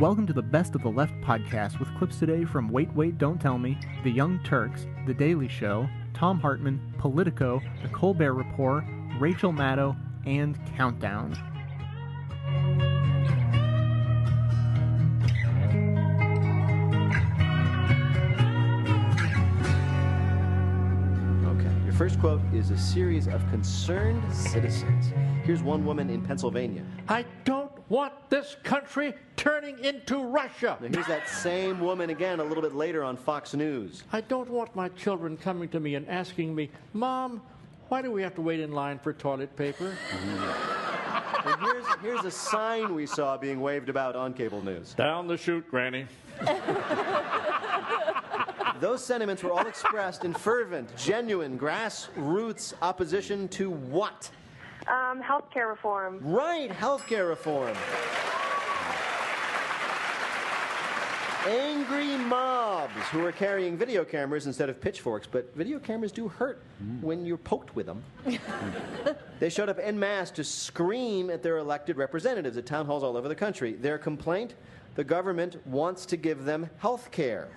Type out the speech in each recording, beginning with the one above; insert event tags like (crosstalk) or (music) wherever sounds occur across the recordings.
Welcome to the Best of the Left podcast with clips today from Wait, Wait, Don't Tell Me, The Young Turks, The Daily Show, Thom Hartmann, Politico, The Colbert Report, Rachel Maddow, and Countdown. First quote is a series of concerned citizens. Here's one woman in Pennsylvania. I don't want this country turning into Russia. Now, here's that same woman again a little bit later on Fox News. I don't want my children coming to me and asking me, Mom, why do we have to wait in line for toilet paper? (laughs) And here's, here's a sign we saw being waved about on cable news. Down the chute, Granny. (laughs) Those sentiments were all expressed in fervent, genuine, grassroots opposition to what? Um, healthcare reform. Right, healthcare reform. Angry mobs who are carrying video cameras instead of pitchforks, but video cameras do hurt when you're poked with them. (laughs) they showed up en masse to scream at their elected representatives at town halls all over the country. Their complaint the government wants to give them health care.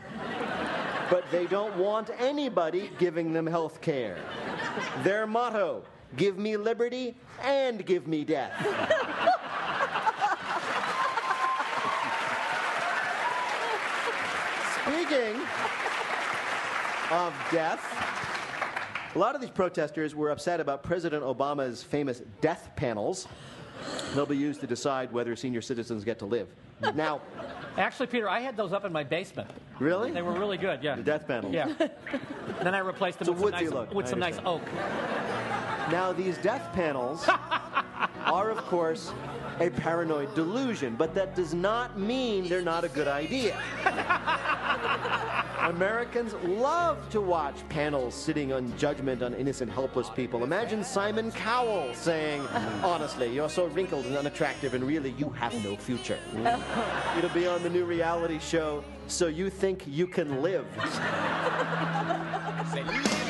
But they don't want anybody giving them health care. Their motto give me liberty and give me death. Speaking of death, a lot of these protesters were upset about President Obama's famous death panels. They'll be used to decide whether senior citizens get to live. Now, Actually, Peter, I had those up in my basement. really? They were really good, yeah. The death panels. Yeah. then I replaced them It's with some, nice, look, with I some nice oak. Now, these death panels (laughs) are, of course, a paranoid delusion, but that does not mean they're not a good idea. (laughs) Americans love to watch panels sitting on judgment on innocent, helpless people. Imagine Simon Cowell saying, Honestly, you're so wrinkled and unattractive, and really, you have no future. (laughs) It'll be on the new reality show, So You Think You Can Live. (laughs)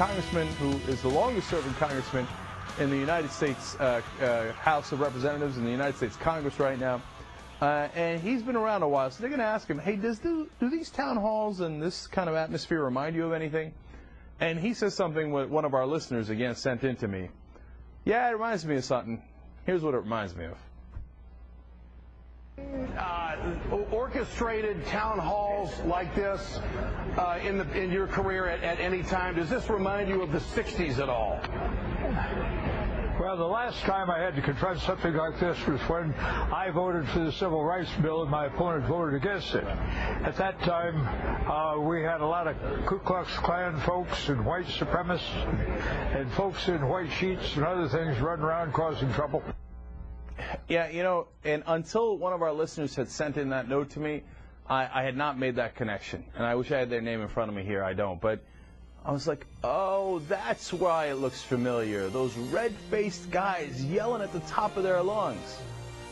congressman who is the longest serving congressman in the United States uh, uh, House of Representatives in the United States Congress right now. Uh, and he's been around a while, so they're going to ask him, hey, does do, do these town halls and this kind of atmosphere remind you of anything? And he says something what one of our listeners, again, sent in to me. Yeah, it reminds me of something. Here's what it reminds me of. Uh, orchestrated town halls like this uh, in, the, in your career at, at any time? Does this remind you of the 60s at all? Well, the last time I had to confront something like this was when I voted for the Civil Rights Bill and my opponent voted against it. At that time, uh, we had a lot of Ku Klux Klan folks and white supremacists and folks in white sheets and other things running around causing trouble. Yeah, you know, and until one of our listeners had sent in that note to me, I, I had not made that connection. And I wish I had their name in front of me here. I don't. But I was like, oh, that's why it looks familiar. Those red faced guys yelling at the top of their lungs.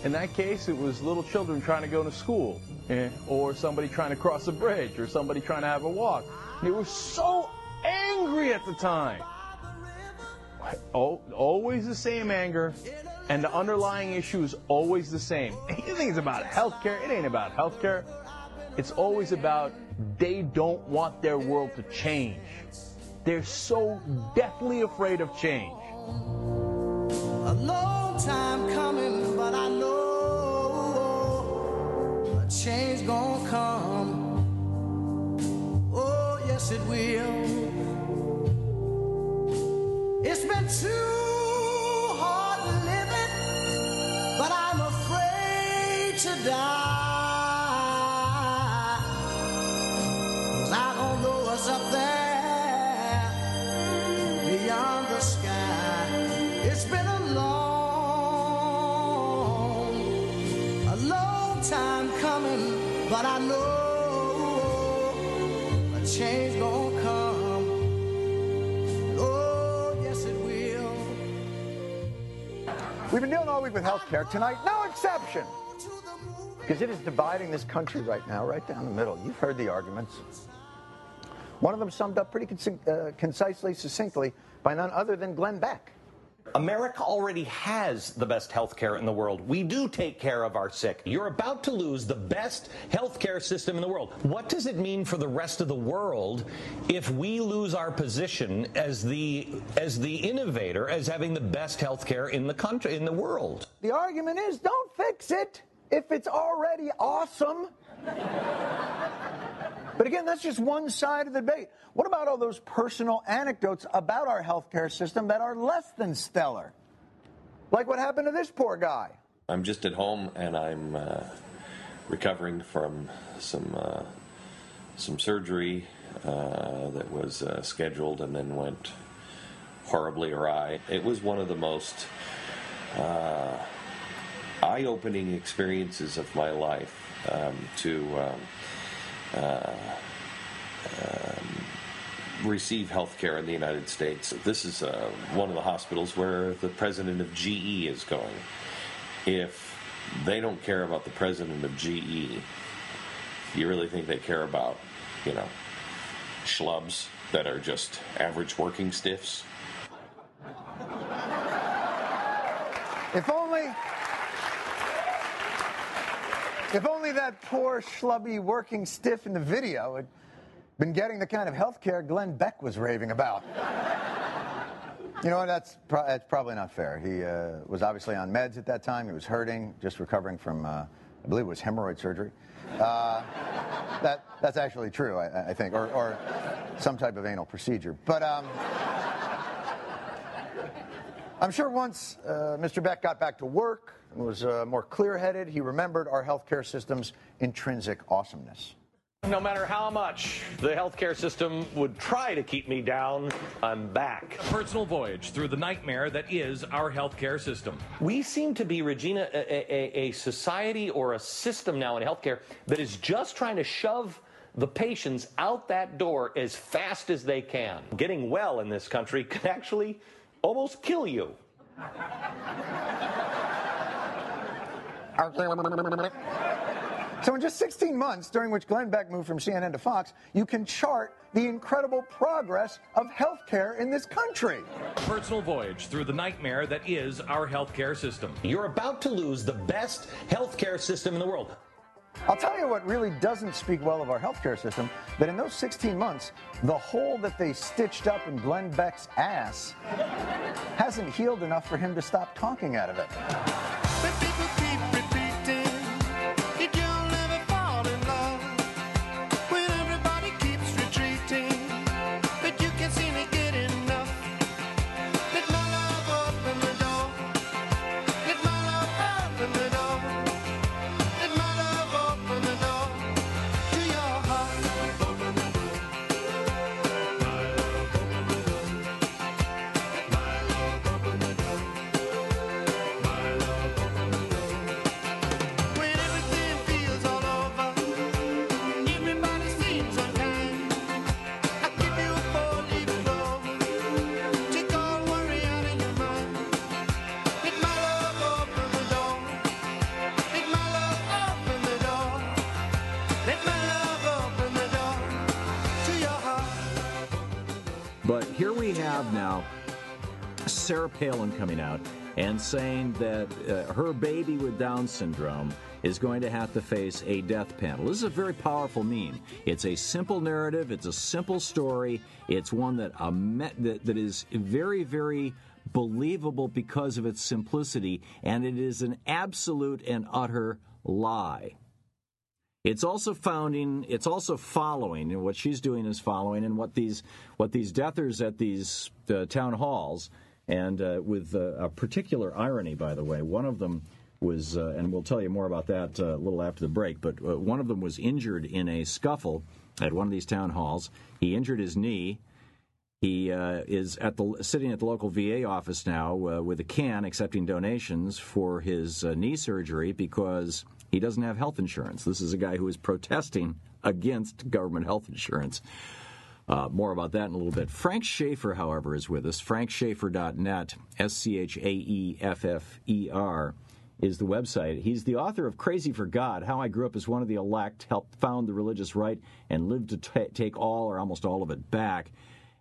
In that case, it was little children trying to go to school, eh, or somebody trying to cross a bridge, or somebody trying to have a walk. They were so angry at the time always the same anger, and the underlying issue is always the same. (laughs) You think it's about healthcare? It ain't about healthcare. It's always about they don't want their world to change. They're so deathly afraid of change. A long time coming, but I know a change gonna come. Oh, yes, it will. It's been too hard living, but I'm afraid to die. 'Cause I don't know what's up there beyond the sky. It's been a long, a long time coming, but I know a change gonna We've been dealing all week with healthcare. Tonight, no exception. Because it is dividing this country right now, right down the middle. You've heard the arguments. One of them summed up pretty uh, concisely, succinctly, by none other than Glenn Beck. America already has the best health care in the world. We do take care of our sick. You're about to lose the best health care system in the world. What does it mean for the rest of the world if we lose our position as the as the innovator, as having the best health care in the country in the world? The argument is don't fix it if it's already awesome. But again, that's just one side of the debate. What about all those personal anecdotes about our healthcare system that are less than stellar? Like what happened to this poor guy. I'm just at home and I'm uh, recovering from some uh, some surgery uh, that was uh, scheduled and then went horribly awry. It was one of the most uh, eye-opening experiences of my life um, to um, receive health care in the United States. This is uh, one of the hospitals where the president of GE is going. If they don't care about the president of GE, you really think they care about, you know, schlubs that are just average working stiffs? If only. If only that poor, schlubby working stiff in the video had been getting the kind of health care Glenn Beck was raving about. (laughs) You know? That's, pro- that's probably not fair. He uh, was obviously on meds at that time. He was hurting, just recovering from, uh, I believe it was hemorrhoid surgery. Uh, that, that's actually true, I, I think, or, or some type of anal procedure. But um, I'm sure once uh, Mr. Beck got back to work and was uh, more clear headed, he remembered our healthcare system's intrinsic awesomeness. No matter how much the healthcare system would try to keep me down, I'm back. A personal voyage through the nightmare that is our healthcare system. We seem to be, Regina, a, a, a society or a system now in healthcare that is just trying to shove the patients out that door as fast as they can. Getting well in this country can actually almost kill you. So, in just 16 months, during which Glenn Beck moved from CNN to Fox, you can chart the incredible progress of healthcare in this country. Personal voyage through the nightmare that is our healthcare system. You're about to lose the best healthcare system in the world. I'll tell you what really doesn't speak well of our healthcare system that in those 16 months, the hole that they stitched up in Glenn Beck's ass hasn't healed enough for him to stop talking out of it. Sarah Palin coming out and saying that uh, her baby with Down syndrome is going to have to face a death panel. This is a very powerful meme. It's a simple narrative. It's a simple story. It's one that me- that, that is very very believable because of its simplicity, and it is an absolute and utter lie. It's also founding. It's also following. And what she's doing is following, and what these what these deathers at these uh, town halls, and uh, with uh, a particular irony, by the way, one of them was, uh, and we'll tell you more about that uh, a little after the break. But one of them was injured in a scuffle at one of these town halls. He injured his knee. He uh, is at the sitting at the local VA office now uh, with a can accepting donations for his uh, knee surgery because he doesn't have health insurance. This is a guy who is protesting against government health insurance. Uh, more about that in a little bit. Frank Schaeffer, however, is with us. FrankSchaeffer.net, S C H A E F F E R, is the website. He's the author of Crazy for God How I Grew Up as One of the Elect, Helped Found the Religious Right, and Lived to ta Take All or Almost All of It Back.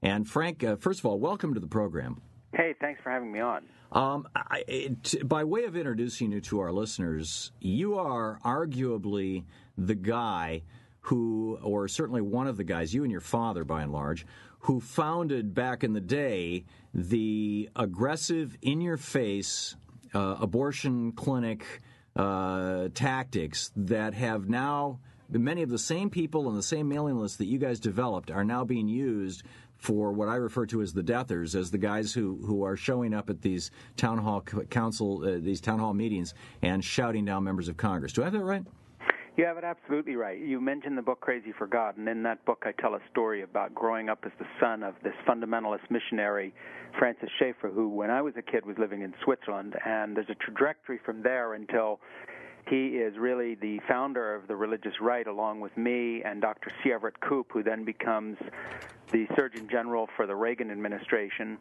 And Frank, uh, first of all, welcome to the program. Hey, thanks for having me on. Um, I, it, by way of introducing you to our listeners, you are arguably the guy who, or certainly one of the guys, you and your father by and large, who founded back in the day the aggressive, in your face uh, abortion clinic uh, tactics that have now. Many of the same people and the same mailing lists that you guys developed are now being used for what I refer to as the deathers, as the guys who, who are showing up at these town hall council, uh, these town hall meetings, and shouting down members of Congress. Do I have that right? You have it absolutely right. You mentioned the book Crazy for God, and in that book, I tell a story about growing up as the son of this fundamentalist missionary, Francis Schaeffer, who, when I was a kid, was living in Switzerland. And there's a trajectory from there until he is really the founder of the religious right, along with me and Dr. C. Everett Koop, who then becomes the Surgeon General for the Reagan administration.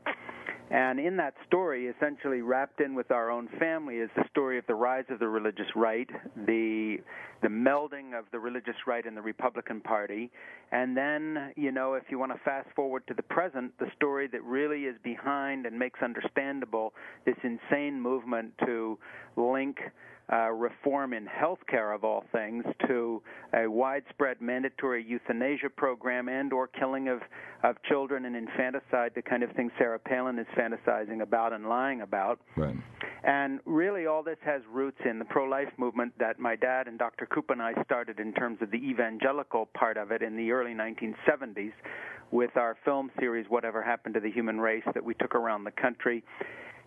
And in that story, essentially wrapped in with our own family, is the story of the rise of the religious right, the the melding of the religious right and the Republican Party, and then, you know, if you want to fast forward to the present, the story that really is behind and makes understandable this insane movement to link uh, reform in healthcare of all things to a widespread mandatory euthanasia program and or killing of, of children and infanticide, the kind of thing Sarah Palin is fantasizing about and lying about. Right. And really all this has roots in the pro-life movement that my dad and Dr. Koop and I started in terms of the evangelical part of it in the early 1970s with our film series Whatever Happened to the Human Race that we took around the country.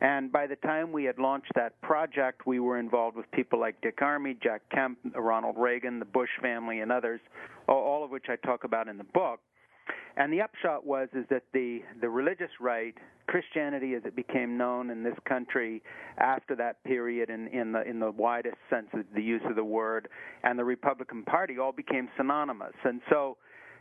And by the time we had launched that project, we were involved with people like Dick Armey, Jack Kemp, Ronald Reagan, the Bush family, and others, all of which I talk about in the book. And the upshot was is that the the religious right, Christianity as it became known in this country after that period in in the in the widest sense of the use of the word, and the Republican Party all became synonymous. And so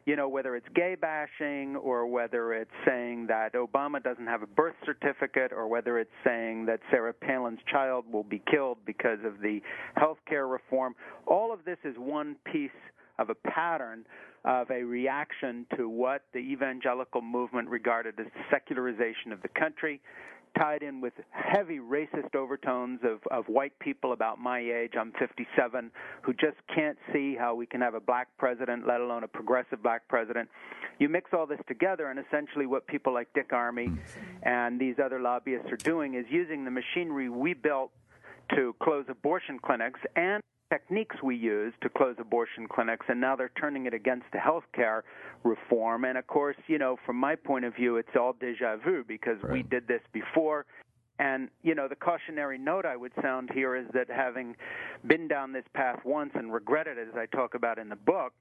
you know, whether it's gay bashing or whether it's saying that Obama doesn't have a birth certificate or whether it's saying that Sarah Palin's child will be killed because of the health care reform, all of this is one piece of a pattern of a reaction to what the evangelical movement regarded as the secularization of the country, tied in with heavy racist overtones of, of white people about my age. I'm 57, who just can't see how we can have a black president, let alone a progressive black president. You mix all this together, and essentially what people like Dick Armey hmm. and these other lobbyists are doing is using the machinery we built to close abortion clinics and techniques we use to close abortion clinics, and now they're turning it against the health care reform. And of course, you know, from my point of view, it's all deja vu because right. we did this before. And, you know, the cautionary note I would sound here is that having been down this path once and regretted it, as I talk about in the book,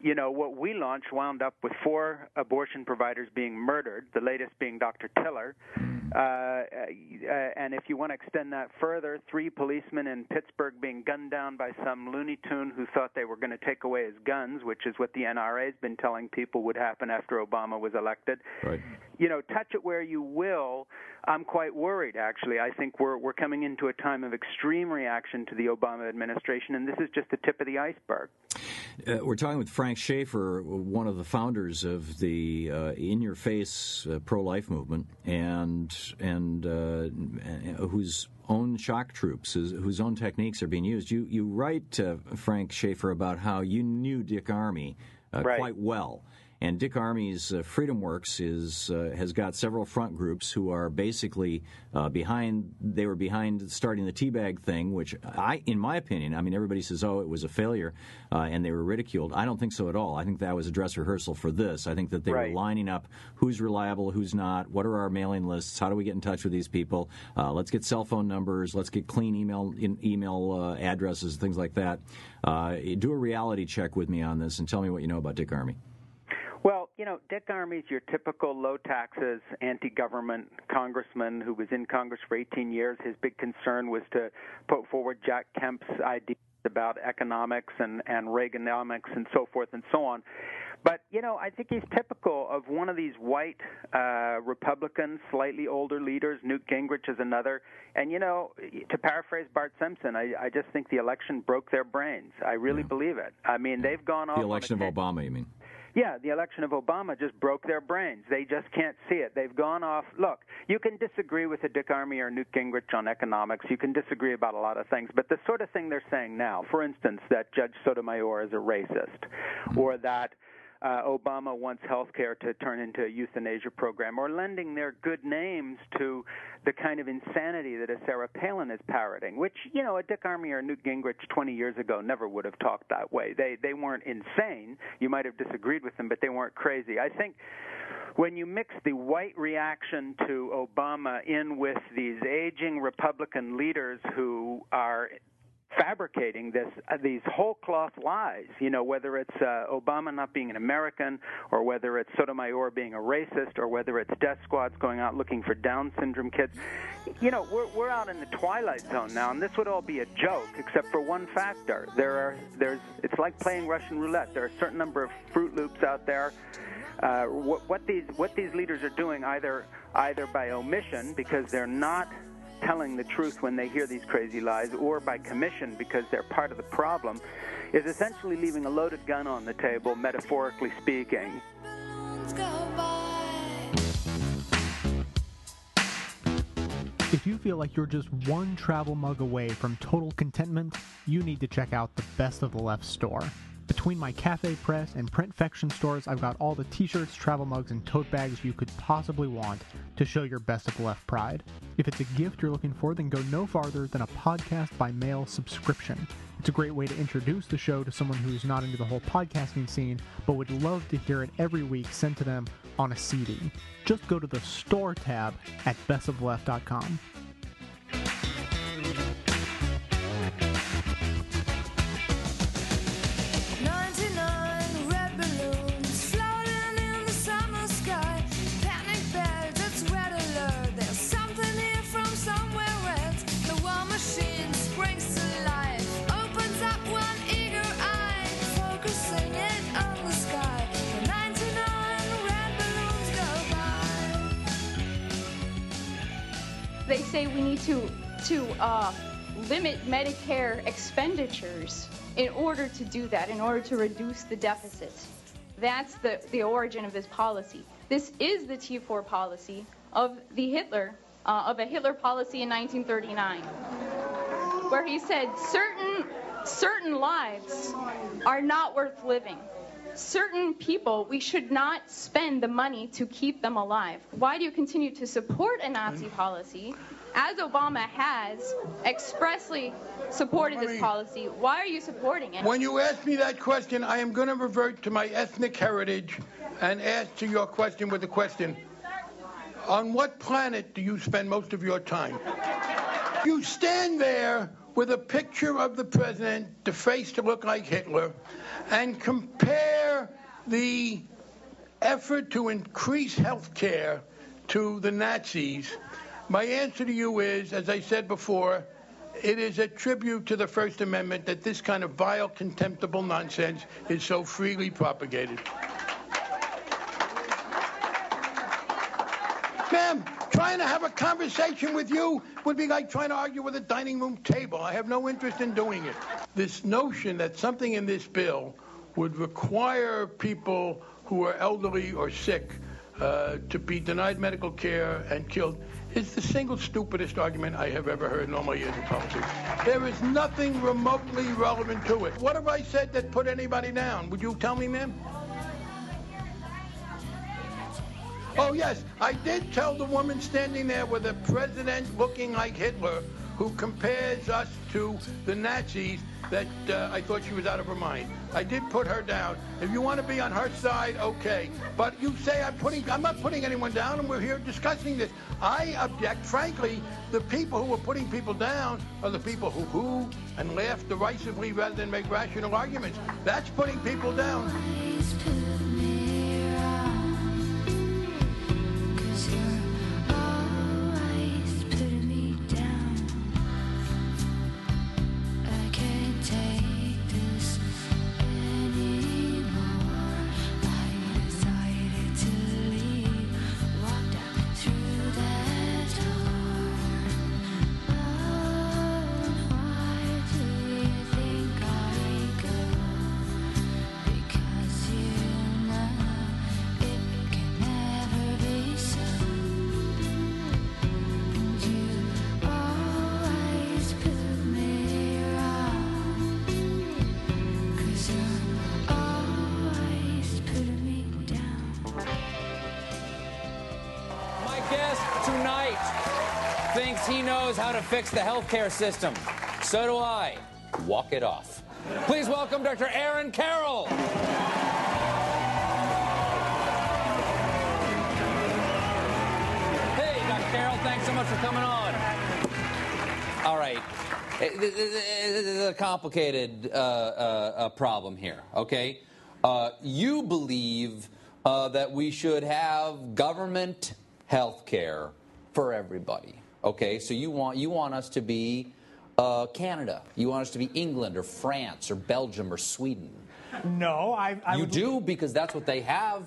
you know, what we launched wound up with four abortion providers being murdered, the latest being Dr. Tiller. Uh, uh, and if you want to extend that further, three policemen in Pittsburgh being gunned down by some Looney Tune who thought they were going to take away his guns, which is what the NRA has been telling people would happen after Obama was elected. Right. You know, touch it where you will. I'm quite worried, actually. I think we're we're coming into a time of extreme reaction to the Obama administration, and this is just the tip of the iceberg. Uh, we're talking with Frank Schaeffer, one of the founders of the uh, In Your Face uh, pro life movement, and and uh, whose own shock troops, whose own techniques are being used. You you write, uh, Frank Schaeffer, about how you knew Dick Armey uh, right. quite well. And Dick Armey's uh, Freedom Works is uh, has got several front groups who are basically uh, behind. They were behind starting the teabag thing, which I, in my opinion, I mean, everybody says, "Oh, it was a failure," uh, and they were ridiculed. I don't think so at all. I think that was a dress rehearsal for this. I think that they Right. were lining up who's reliable, who's not, what are our mailing lists, how do we get in touch with these people. Uh, let's get cell phone numbers, let's get clean email in, email uh, addresses, things like that. Uh, do a reality check with me on this and tell me what you know about Dick Armey. Well, you know, Dick Armey's your typical low taxes, anti government congressman who was in Congress for 18 years. His big concern was to put forward Jack Kemp's ideas about economics and, and Reaganomics and so forth and so on. But, you know, I think he's typical of one of these white uh, Republican, slightly older leaders. Newt Gingrich is another. And, you know, to paraphrase Bart Simpson, I, I just think the election broke their brains. I really believe it. I mean, they've gone off. The election of Obama, you mean? Yeah, the election of Obama just broke their brains. They just can't see it. They've gone off. Look, you can disagree with a Dick Armey or Newt Gingrich on economics. You can disagree about a lot of things. But the sort of thing they're saying now, for instance, that Judge Sotomayor is a racist, or that uh, Obama wants health care to turn into a euthanasia program, or lending their good names to the kind of insanity that a Sarah Palin is parroting, which, you know, a Dick Armey or Newt Gingrich 20 years ago never would have talked that way. They, they weren't insane. You might have disagreed with them, but they weren't crazy. I think when you mix the white reaction to Obama in with these aging Republican leaders who are fabricating this uh, these whole cloth lies you know whether it's uh, Obama not being an American or whether it's Sotomayor being a racist or whether it's death squads going out looking for down syndrome kids. You know we're we're out in the twilight zone now and this would all be a joke except for one factor. There are there's it's like playing Russian roulette. There are a certain number of fruit loops out there. Uh, what, what these what these leaders are doing either either by omission because they're not telling the truth when they hear these crazy lies or by commission because they're part of the problem is essentially leaving a loaded gun on the table metaphorically speaking If you feel like you're just one travel mug away from total contentment, you need to check out the Best of the Left store. Between my cafe press and printfection stores, I've got all the t-shirts, travel mugs, and tote bags you could possibly want to show your Best of Left pride. If it's a gift you're looking for, then go no farther than a podcast by mail subscription. It's a great way to introduce the show to someone who's not into the whole podcasting scene, but would love to hear it every week sent to them on a CD. Just go to the store tab at bestoftheleft.com. say we need to to uh, limit Medicare expenditures in order to do that, in order to reduce the deficit. That's the, the origin of this policy. This is the T4 policy of the Hitler, uh, of a Hitler policy in 1939, where he said certain certain lives are not worth living. Certain people, we should not spend the money to keep them alive. Why do you continue to support a Nazi policy, as Obama has expressly supported this policy? Why are you supporting it? When you ask me that question, I am going to revert to my ethnic heritage and answer your question with a question. On what planet do you spend most of your time? You stand there with a picture of the president, the face to look like Hitler, and compare the effort to increase health care to the Nazis. My answer to you is, as I said before, it is a tribute to the First Amendment that this kind of vile, contemptible nonsense is so freely propagated. Ma'am, trying to have a conversation with you would be like trying to argue with a dining room table. I have no interest in doing it. This notion that something in this bill would require people who are elderly or sick uh, to be denied medical care and killed it's the single stupidest argument I have ever heard in all my years in politics. There is nothing remotely relevant to it. What have I said that put anybody down? Would you tell me, ma'am? Oh, yes, I did tell the woman standing there with a president looking like Hitler who compares us to the Nazis that uh, I thought she was out of her mind. I did put her down. If you want to be on her side, okay. But you say I'm putting, I'm not putting anyone down, and we're here discussing this. I object, frankly, the people who are putting people down are the people who who and laugh derisively rather than make rational arguments. That's putting people down. The healthcare system. So do I. Walk it off. Please welcome Dr. Aaron Carroll. Hey, Dr. Carroll, thanks so much for coming on. All right. Eh, th- th- th- This is a complicated uh, uh, problem here, okay? Uh, you believe uh, that we should have government health care for everybody, okay? So you want, you want us to be uh, Canada. You want us to be England or France or Belgium or Sweden. No, I. I you would, do because that's what they have.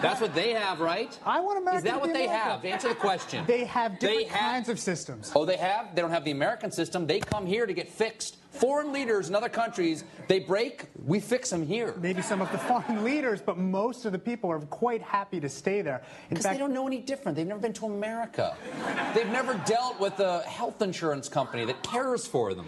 That's what they have, right? I want America Is that to what they have? Answer the question. They have They different kinds of systems. Oh, they have? They don't have the American system. They come here to get fixed. Foreign leaders in other countries, they break, we fix them here. Maybe some of the foreign leaders, but most of the people are quite happy to stay there. Because fact, they don't know any different. They've never been to America. They've never dealt with a health insurance company that cares for them.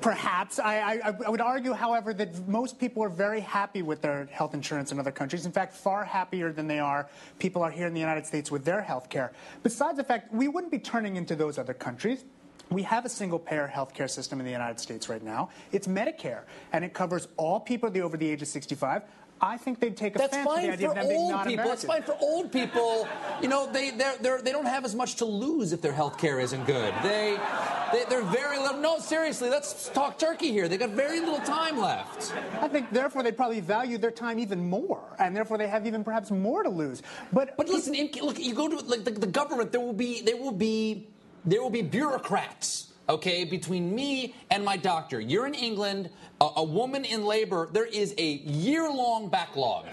Perhaps. I, I, I would argue, however, that most people are very happy with their health insurance in other countries. In fact, far happier than they are people are here in the United States with their health care. Besides the fact, we wouldn't be turning into those other countries. We have a single payer health care system in the United States right now. It's Medicare, and it covers all people over the age of 65. I think they'd take That's offense to the fine idea for of them being old people. It's fine for old people. You know, they they're, they're, they don't have as much to lose if their health care isn't good. They, they they're very little. No, seriously, let's talk turkey here. They got very little time left. I think, therefore, they probably value their time even more, and therefore they have even perhaps more to lose. But But listen, in, look, you go to like the, the government. There will be there will be there will be bureaucrats. Okay, between me and my doctor. You're in England, a, a woman in labor. There is a year-long backlog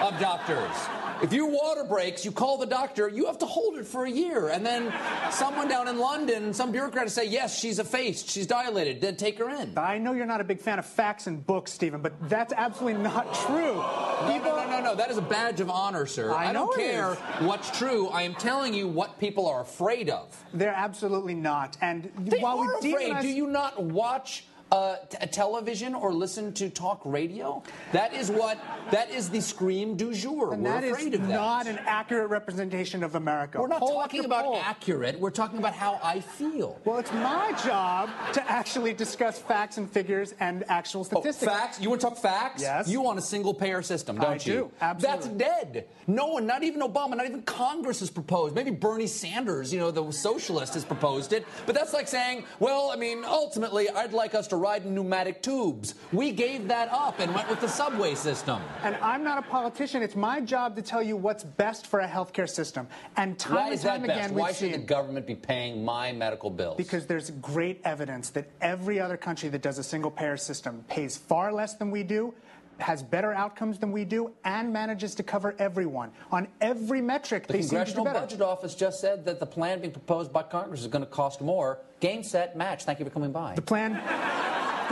of doctors. If your water breaks, you call the doctor. You have to hold it for a year, and then someone down in London, some bureaucrat, will say, "Yes, she's effaced. She's dilated. Then take her in." I know you're not a big fan of facts and books, Stephen, but that's absolutely not true. No, no, no, no, no. That is a badge of honor, sir. I don't care what's true. I am telling you what people are afraid of. They're absolutely not. And They while are afraid. Do you not watch uh, t- television or listen to talk radio? That is what. That is the scream du jour. and We're that is afraid of that. not an accurate representation of America. We're not Poll talking about poll. accurate. We're talking about how I feel. Well, it's my job to actually discuss facts and figures and actual Oh, statistics. facts? You want to talk facts? Yes. You want a single payer system, don't I you? do, absolutely. That's dead. No one, not even Obama, not even Congress has proposed. Maybe Bernie Sanders, you know, the socialist, has proposed it. But that's like saying, well, I mean, ultimately, I'd like us to ride in pneumatic tubes. We gave that up and went with the subway system. And I'm not a politician. It's my job to tell you what's best for a healthcare system. And time Why and is time that best? again, Why should the government be paying my medical bills? because there's great evidence that every other country that does a single payer system pays far less than we do, has better outcomes than we do, and manages to cover everyone. On every metric, The they seem to do Congressional. Budget Office just said that the plan being proposed by Congress is going to cost more. Game, set, match. Thank you for coming by. The plan.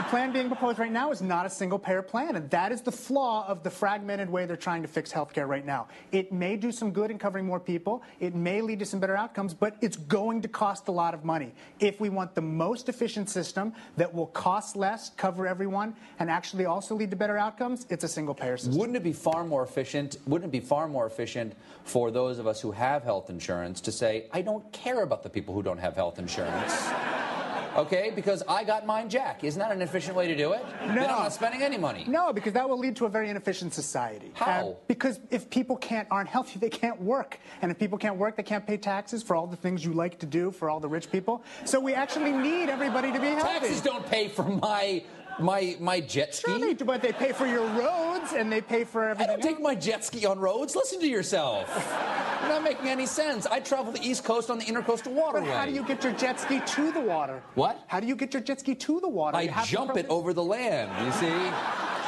The plan being proposed right now is not a single payer plan, and that is the flaw of the fragmented way they're trying to fix healthcare right now. It may do some good in covering more people, it may lead to some better outcomes, but it's going to cost a lot of money. If we want the most efficient system that will cost less, cover everyone, and actually also lead to better outcomes, it's a single payer system. Wouldn't it be far more efficient? Wouldn't it be far more efficient for those of us who have health insurance to say, I don't care about the people who don't have health insurance? Okay, because I got mine, Jack. Isn't that an efficient way to do it? Then I'm not spending any money. No, because that will lead to a very inefficient society. How? Because if people can't aren't healthy, they can't work, and if people can't work, they can't pay taxes for all the things you like to do for all the rich people. So we actually need everybody to be healthy. Taxes don't pay for my my my jet ski. Sure they do, but they pay for your roads and they pay for I everything. don't take my jet ski on roads. Listen to yourself. You're not making any sense. I travel the East Coast on the Intercoastal Waterway. But how do you get your jet ski to the water? What? How do you get your jet ski to the water? I You jump it over the land. You see?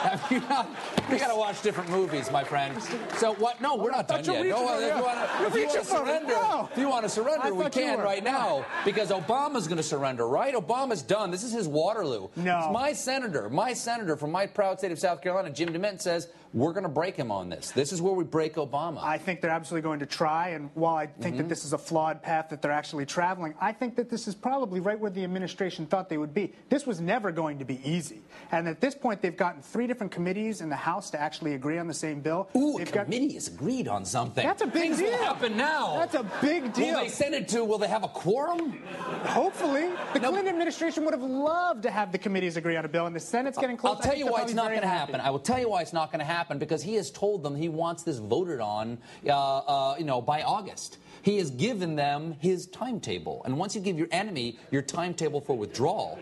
Have you not? We gotta watch different movies, my friend. So what? No, we're not done yet. No, if you yeah. want You're to reaching for it. surrender, if you want to surrender, we can right now because Obama's going to surrender. Right? Obama's done. This is his Waterloo. No. It's my senator, my senator from my proud state of South Carolina, Jim DeMint says we're going to break him on this. This is where we break Obama. I think they're absolutely going to try, and while I think Mm-hmm. that this is a flawed path that they're actually traveling, I think that this is probably right where the administration thought they would be. This was never going to be easy, and at this point, they've gotten three different committees in the House to actually agree on the same bill. Ooh, a They've got- committee has agreed on something. That's a big Things deal. will happen now. That's a big deal. Will they send it to? Will they have a quorum? Hopefully, the Clinton administration would have loved to have the committees agree on a bill, and the Senate's getting close. I'll tell you why it's not going to happen. I will tell you why it's not going to happen because he has told them he wants this voted on, uh, uh, you know, by August. He has given them his timetable, and once you give your enemy your timetable for withdrawal,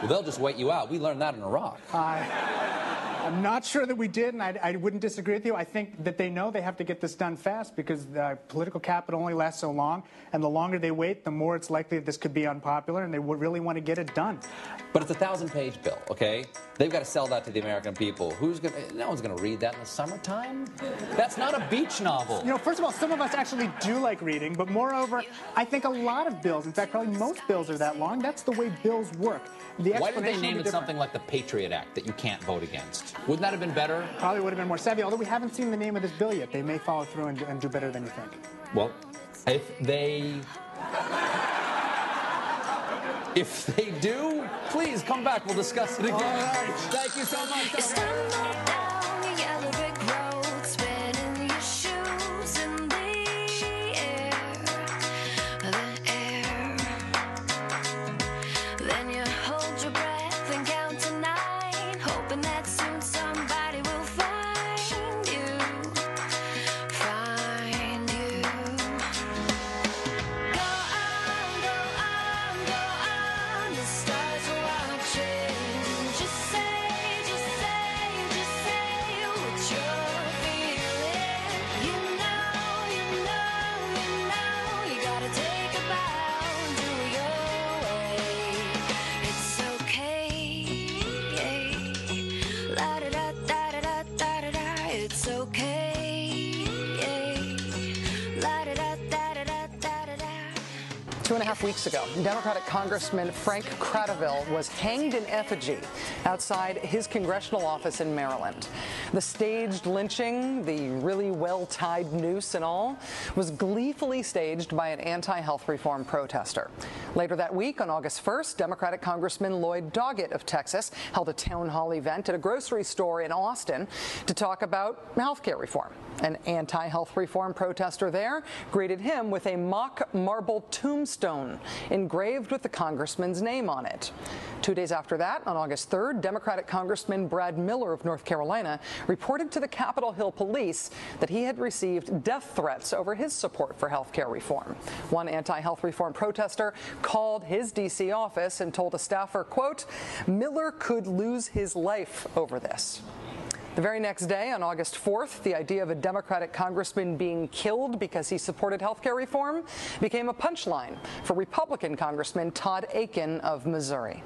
well, they'll just wait you out. We learned that in Iraq. I'm not sure that we did, and I, I wouldn't disagree with you. I think that they know they have to get this done fast because the political capital only lasts so long, and the longer they wait, the more it's likely that this could be unpopular, and they would really want to get it done. But it's a thousand-page bill, okay? They've got to sell that to the American people. Who's to No one's going to read that in the summertime. That's not a beach novel. You know, first of all, some of us actually do like reading, but moreover, I think a lot of bills, in fact, probably most bills are that long. That's the way bills work. The Why did they explanation name it different. something like the Patriot Act that you can't vote against? Wouldn't that have been better? Probably would have been more savvy, although we haven't seen the name of this bill yet. They may follow through and, and do better than you think. Well, if they if they do, please come back. We'll discuss it again. All right. Thank you so much. Weeks ago, Democratic Congressman Frank Kratovil was hanged in effigy outside his congressional office in Maryland. The staged lynching, the really well tied noose and all, was gleefully staged by an anti health reform protester. Later that week, on August 1st, Democratic Congressman Lloyd Doggett of Texas held a town hall event at a grocery store in Austin to talk about health care reform. An anti health reform protester there greeted him with a mock marble tombstone engraved with the congressman's name on it. Two days after that, on August 3rd, Democratic Congressman Brad Miller of North Carolina reported to the Capitol Hill police that he had received death threats over his support for health care reform. One anti health reform protester called his D.C. office and told a staffer, quote, Miller could lose his life over this. The very next day, on August 4th, the idea of a Democratic congressman being killed because he supported health care reform became a punchline for Republican Congressman Todd Akin of Missouri.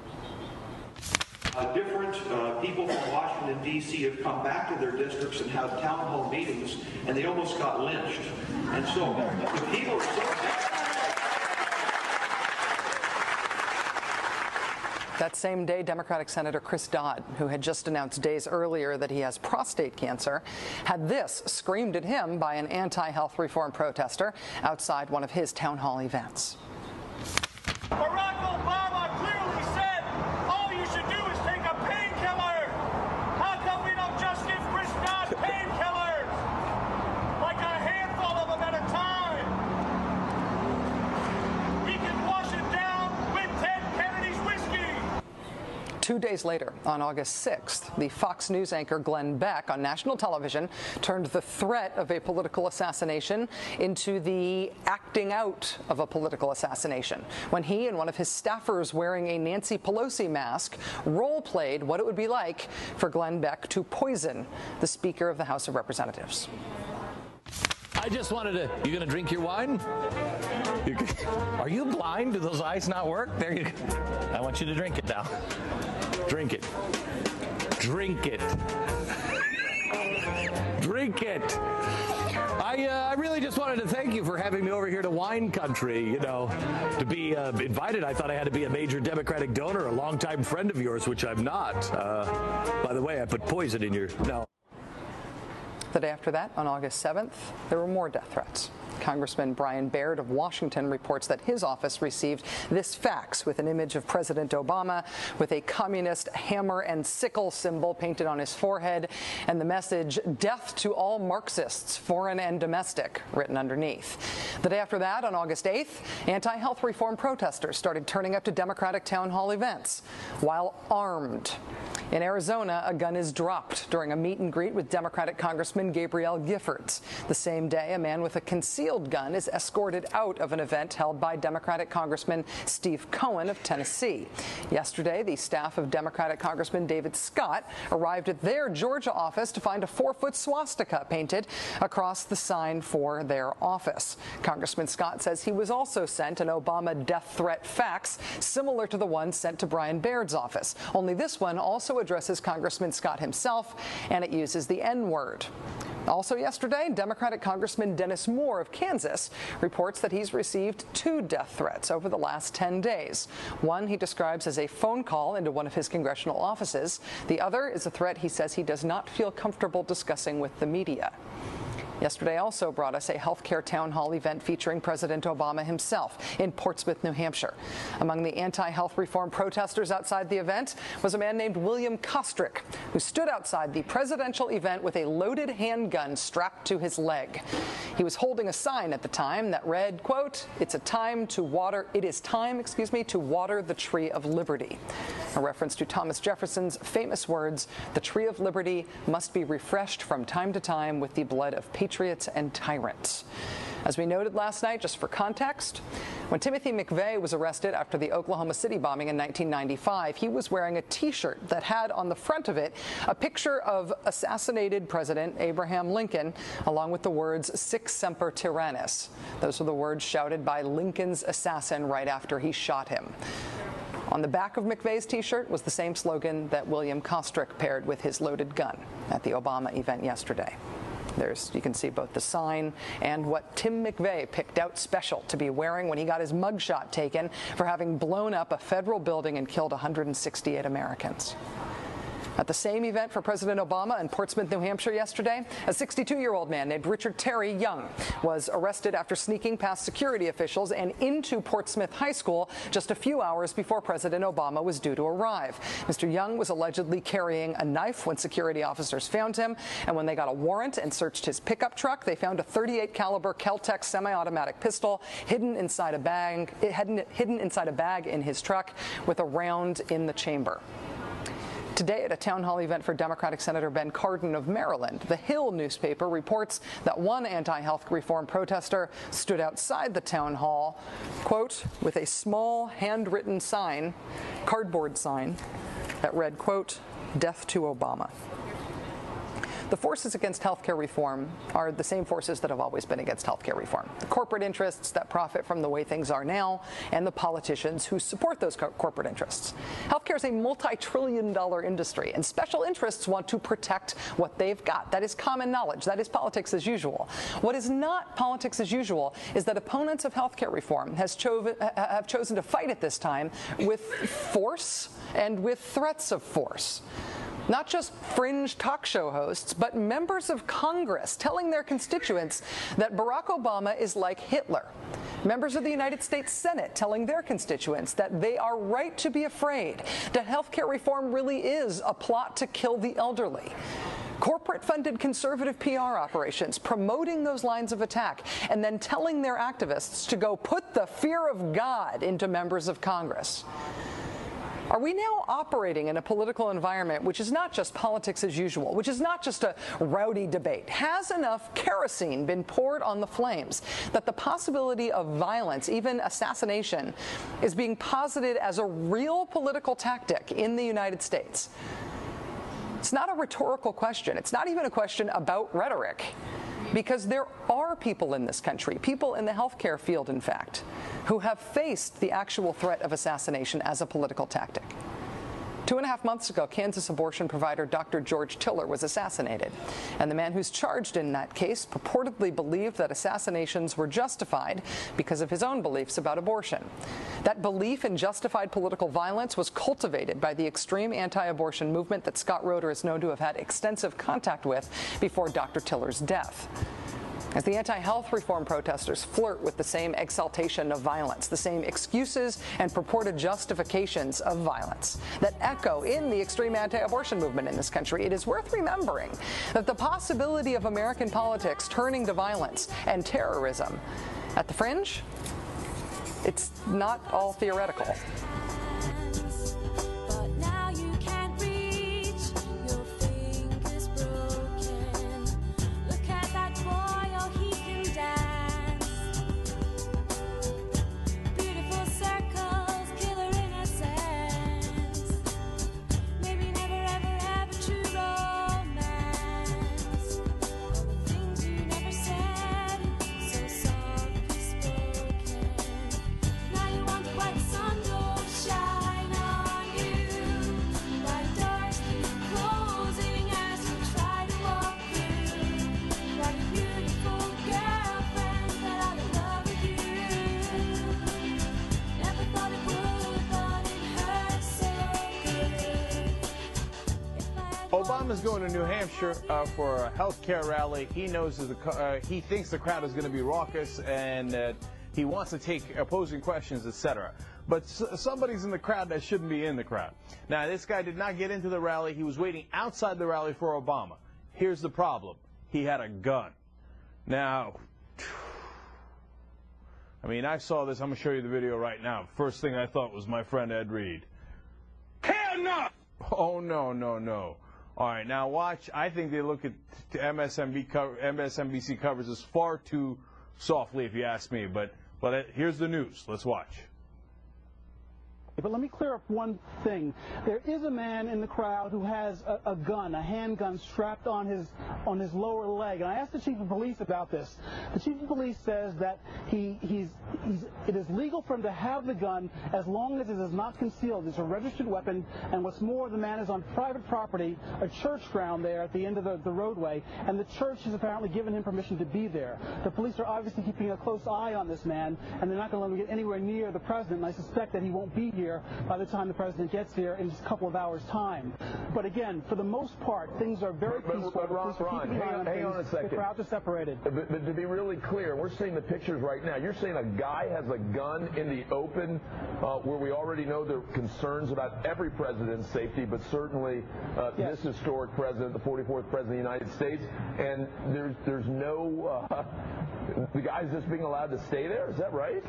Uh, different uh, people from Washington, D.C. have come back to their districts and had town hall meetings, and they almost got lynched. And so the people are so That same day, Democratic Senator Chris Dodd, who had just announced days earlier that he has prostate cancer, had this screamed at him by an anti health reform protester outside one of his town hall events. Barack Obama Two days later, on August 6th, the Fox News anchor Glenn Beck on national television turned the threat of a political assassination into the acting out of a political assassination when he and one of his staffers wearing a Nancy Pelosi mask role played what it would be like for Glenn Beck to poison the Speaker of the House of Representatives. I just wanted to. You gonna drink your wine? You- (laughs) Are you blind? Do those eyes not work? There you. I want you to drink it now. Drink it. Drink it. Drink it. I, uh, I really just wanted to thank you for having me over here to wine country. You know, to be uh, invited, I thought I had to be a major Democratic donor, a longtime friend of yours, which I'm not. Uh, by the way, I put poison in your. No. The day after that, on August 7th, there were more death threats. Congressman Brian Baird of Washington reports that his office received this fax with an image of President Obama with a communist hammer and sickle symbol painted on his forehead and the message, Death to all Marxists, foreign and domestic, written underneath. The day after that, on August 8th, anti health reform protesters started turning up to Democratic town hall events while armed. In Arizona, a gun is dropped during a meet and greet with Democratic Congressman Gabrielle Giffords. The same day, a man with a concealed gun is escorted out of an event held by Democratic Congressman Steve Cohen of Tennessee. Yesterday, the staff of Democratic Congressman David Scott arrived at their Georgia office to find a four foot swastika painted across the sign for their office. Congressman Scott says he was also sent an Obama death threat fax similar to the one sent to Brian Baird's office, only this one also addresses Congressman Scott himself and it uses the N word. Also yesterday, Democratic Congressman Dennis Moore of Kansas reports that he's received two death threats over the last 10 days. One he describes as a phone call into one of his congressional offices. The other is a threat he says he does not feel comfortable discussing with the media. Yesterday also brought us a healthcare town hall event featuring President Obama himself in Portsmouth, New Hampshire. Among the anti health reform protesters outside the event was a man named William Kostric, who stood outside the presidential event with a loaded handgun strapped to his leg. He was holding a sign at the time that read, quote, It's a time to water, it is time, excuse me, to water the tree of liberty. A reference to Thomas Jefferson's famous words, The tree of liberty must be refreshed from time to time with the blood of patriots and tyrants. As we noted last night, just for context, when Timothy McVeigh was arrested after the Oklahoma City bombing in 1995, he was wearing a t shirt that had on the front of it a picture of assassinated President Abraham Lincoln, along with the words Sic Semper Tyrannis. Those were the words shouted by Lincoln's assassin right after he shot him. On the back of McVeigh's t shirt was the same slogan that William Kostric paired with his loaded gun at the Obama event yesterday. There's, you can see both the sign and what Tim McVeigh picked out special to be wearing when he got his mugshot taken for having blown up a federal building and killed 168 Americans. At the same event for President Obama in Portsmouth, New Hampshire yesterday, a 62 year old man named Richard Terry Young was arrested after sneaking past security officials and into Portsmouth High School just a few hours before President Obama was due to arrive. Mr. Young was allegedly carrying a knife when security officers found him, and when they got a warrant and searched his pickup truck, they found a 38 caliber Kel-Tec semi-automatic pistol hidden inside a bag, hidden inside a bag in his truck with a round in the chamber. Today, at a town hall event for Democratic Senator Ben Cardin of Maryland, the Hill newspaper reports that one anti health reform protester stood outside the town hall, quote, with a small handwritten sign, cardboard sign, that read, quote, Death to Obama. The forces against healthcare reform are the same forces that have always been against healthcare reform. The corporate interests that profit from the way things are now, and the politicians who support those co- corporate interests. Healthcare is a multi-trillion dollar industry, and special interests want to protect what they've got. That is common knowledge. That is politics as usual. What is not politics as usual is that opponents of healthcare reform cho- have chosen to fight at this time with force and with threats of force. Not just fringe talk show hosts, but members of Congress telling their constituents that Barack Obama is like Hitler. Members of the United States Senate telling their constituents that they are right to be afraid, that health care reform really is a plot to kill the elderly. Corporate funded conservative PR operations promoting those lines of attack and then telling their activists to go put the fear of God into members of Congress. Are we now operating in a political environment which is not just politics as usual, which is not just a rowdy debate? Has enough kerosene been poured on the flames that the possibility of violence, even assassination, is being posited as a real political tactic in the United States? It's not a rhetorical question. It's not even a question about rhetoric. Because there are people in this country, people in the healthcare field, in fact, who have faced the actual threat of assassination as a political tactic. Two and a half months ago, Kansas abortion provider Dr. George Tiller was assassinated. And the man who's charged in that case purportedly believed that assassinations were justified because of his own beliefs about abortion. That belief in justified political violence was cultivated by the extreme anti abortion movement that Scott Roeder is known to have had extensive contact with before Dr. Tiller's death. As the anti health reform protesters flirt with the same exaltation of violence, the same excuses and purported justifications of violence that echo in the extreme anti abortion movement in this country, it is worth remembering that the possibility of American politics turning to violence and terrorism at the fringe, it's not all theoretical. Obama's going to New Hampshire uh, for a health care rally. He knows the, uh, he thinks the crowd is going to be raucous and he wants to take opposing questions, etc. But somebody's in the crowd that shouldn't be in the crowd. Now, this guy did not get into the rally. He was waiting outside the rally for Obama. Here's the problem: he had a gun. Now, I mean, I saw this. I'm going to show you the video right now. First thing I thought was my friend Ed Reed. Hell no! Oh no, no, no. All right, now watch. I think they look at MSNBC covers this far too softly, if you ask me. But but here's the news. Let's watch. But let me clear up one thing. There is a man in the crowd who has a, a gun, a handgun strapped on his on his lower leg. And I asked the chief of police about this. The chief of police says that he he's, he's it is legal for him to have the gun as long as it is not concealed. It's a registered weapon, and what's more, the man is on private property, a church ground there at the end of the, the roadway, and the church has apparently given him permission to be there. The police are obviously keeping a close eye on this man, and they're not going to let him get anywhere near the president. And I suspect that he won't be here by the time the president gets here in just a couple of hours' time. But again, for the most part, things are very But- peaceful. but The Ron, Ron, hang on- hang on a second. The crowds are separated. But, but to be really clear, we're seeing the pictures right now. You're saying a guy has a gun in the open uh, where we already know there are concerns about every president's safety, but certainly uh, this historic president, the 44th president of the United States, and there's, there's no, uh, (laughs) the guy's just being allowed to stay there? Is that right?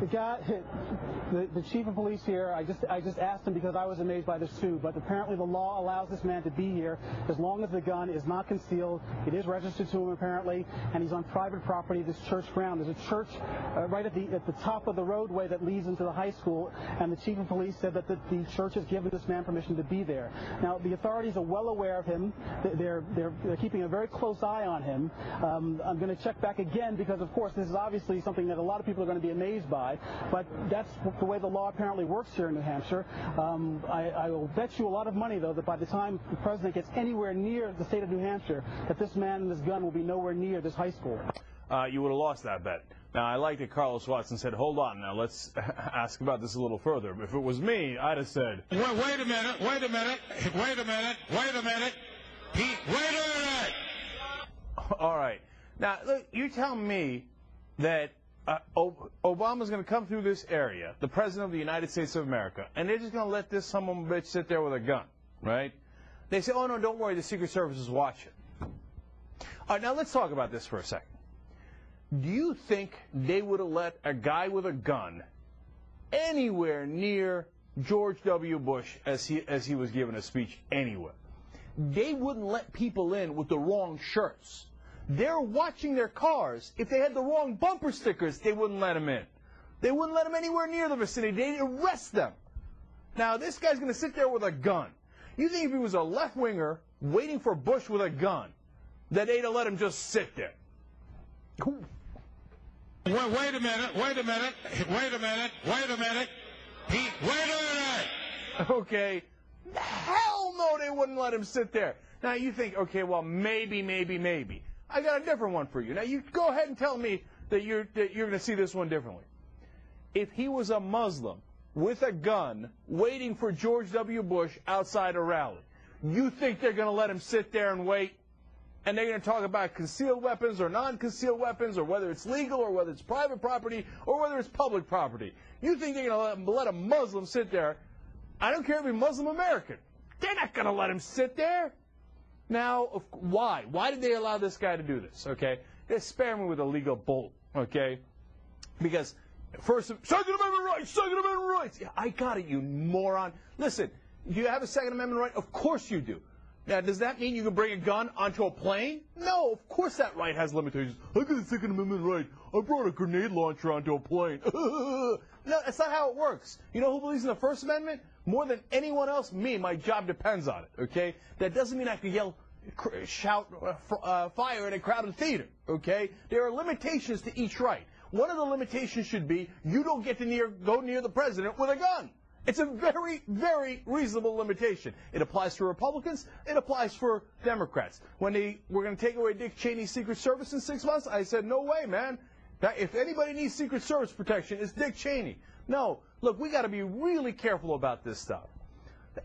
The guy, (laughs) the, the chief of police here, I just I just asked him because I was amazed by this too. But apparently the law allows this man to be here as long as the gun is not concealed. It is registered to him apparently, and he's on private property, this church ground. There's a church uh, right at the at the top of the roadway that leads into the high school, and the chief of police said that the, the church has given this man permission to be there. Now the authorities are well aware of him. They- They're they're, they're keeping a very close eye on him. Um, I'm going to check back again because of course this is obviously something that a lot of people are going to be amazed by, but that's the way the law apparently works here in New Hampshire. Um, I, I will bet you a lot of money, though, that by the time the president gets anywhere near the state of New Hampshire, that this man and this gun will be nowhere near this high school. uh, you would have lost that bet. Now, I like that Carlos Watson said, hold on, now let's (laughs) ask about this a little further. If it was me, I'd have said, Wait, wait a minute, wait a minute, wait a minute, wait a minute. Pete, wait a minute. (laughs) all right. Now, look, you tell me that uh, Obama's going to come through this area, the President of the United States of America, and they're just going to let this of bitch sit there with a gun, right? They say, oh, no, don't worry, the Secret Service is watching. All right, now let's talk about this for a second. Do you think they would have let a guy with a gun anywhere near George W. Bush as he as he was giving a speech anywhere? They wouldn't let people in with the wrong shirts. They're watching their cars. If they had the wrong bumper stickers, they wouldn't let them in. They wouldn't let them anywhere near the vicinity. They'd arrest them. Now, this guy's going to sit there with a gun. You think if he was a left winger waiting for Bush with a gun, that they'd have let him just sit there? Wait, wait a minute, wait a minute, wait a minute, wait a minute. Pete, wait a minute. (laughs) Okay. Hell no, they wouldn't let him sit there. Now you think, okay, well maybe, maybe, maybe. I got a different one for you. Now you go ahead and tell me that you're that you're going to see this one differently. If he was a Muslim with a gun waiting for George W. Bush outside a rally, you think they're going to let him sit there and wait? And they're going to talk about concealed weapons or non-concealed weapons, or whether it's legal, or whether it's private property, or whether it's public property. You think they're going to let, let a Muslim sit there? I don't care if he's Muslim American. They're not going to let him sit there. Now, why? Why did they allow this guy to do this? Okay, they spare me with a legal bolt. Okay, because first, Second Amendment rights, Second Amendment rights. Yeah, I got it, you moron. Listen, do you have a Second Amendment right? Of course you do. Now, does that mean you can bring a gun onto a plane? No, of course that right has limitations. I got a Second Amendment right. I brought a grenade launcher onto a plane. (laughs) no, that's not how it works. You know who believes in the First Amendment? More than anyone else, me. My job depends on it, okay? That doesn't mean I can yell, shout, uh, uh, fire in a crowded theater, okay? There are limitations to each right. One of the limitations should be you don't get to near, go near the president with a gun. It's a very, very reasonable limitation. It applies to Republicans. It applies for Democrats. When they were going to take away Dick Cheney's Secret Service in six months, I said, no way, man. That if anybody needs Secret Service protection, it's Dick Cheney. No, look, we got to be really careful about this stuff.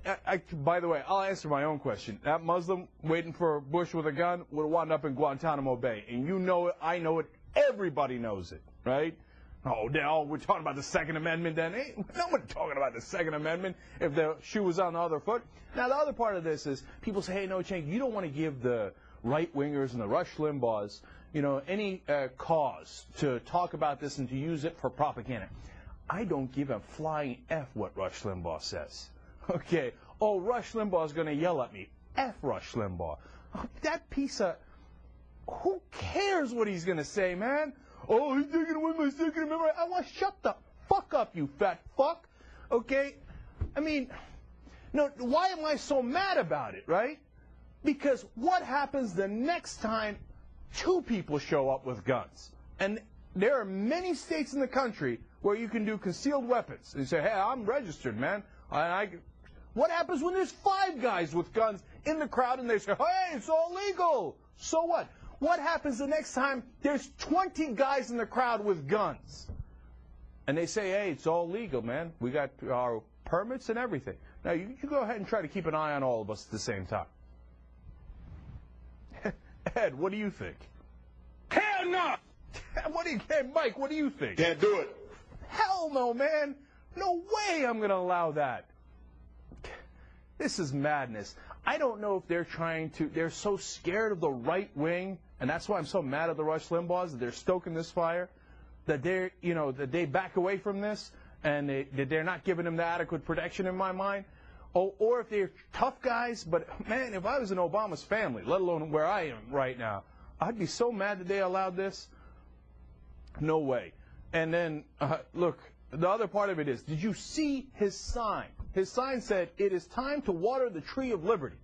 I, I, by the way, I'll answer my own question. That Muslim waiting for Bush with a gun would wound up in Guantanamo Bay, and you know it. I know it. Everybody knows it, right? Oh, now we're talking about the Second Amendment then. Ain't no one talking about the Second Amendment if the shoe was on the other foot. Now, the other part of this is people say, hey, no, Cenk, you don't want to give the right wingers and the Rush Limbaughs, you know, any uh, cause to talk about this and to use it for propaganda. I don't give a flying F what Rush Limbaugh says. Okay. Oh, Rush Limbaugh's going to yell at me. F Rush Limbaugh. That piece of. Who cares what he's going to say, man? Oh, he's taking away my Second Amendment. I want to shut the fuck up, you fat fuck. Okay? I mean, no, why am I so mad about it, right? Because what happens the next time two people show up with guns? And there are many states in the country where you can do concealed weapons. And you say, hey, I'm registered, man. I, I, what happens when there's five guys with guns in the crowd and they say, hey, it's all legal? So what? What happens the next time there's 20 guys in the crowd with guns? And they say, hey, it's all legal, man. We got our permits and everything. Now, you, you go ahead and try to keep an eye on all of us at the same time. (laughs) Ed, what do you think? Hell no! (laughs) What do you, hey, Mike, what do you think? Can't do it. Hell no, man. No way I'm going to allow that. This is madness. I don't know if they're trying to, they're so scared of the right wing, and that's why I'm so mad at the Rush Limbaughs that they're stoking this fire. that they're, you know, that they back away from this and they, that they're not giving them the adequate protection in my mind. Or, or if they're tough guys, but man, if I was in Obama's family, let alone where I am right now, I'd be so mad that they allowed this. No way. And then, uh, look, the other part of it is, did you see his sign? His sign said, "It is time to water the tree of liberty."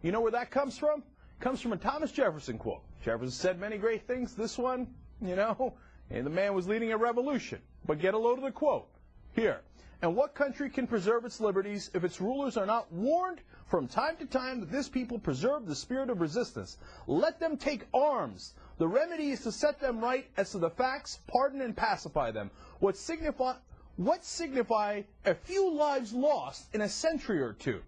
You know where that comes from? It comes from a Thomas Jefferson quote. Jefferson said many great things. This one, you know, (laughs) and the man was leading a revolution. But get a load of the quote here. And what country can preserve its liberties if its rulers are not warned from time to time that this people preserve the spirit of resistance? Let them take arms. The remedy is to set them right as to the facts, pardon and pacify them. What signify what signify a few lives lost in a century or two?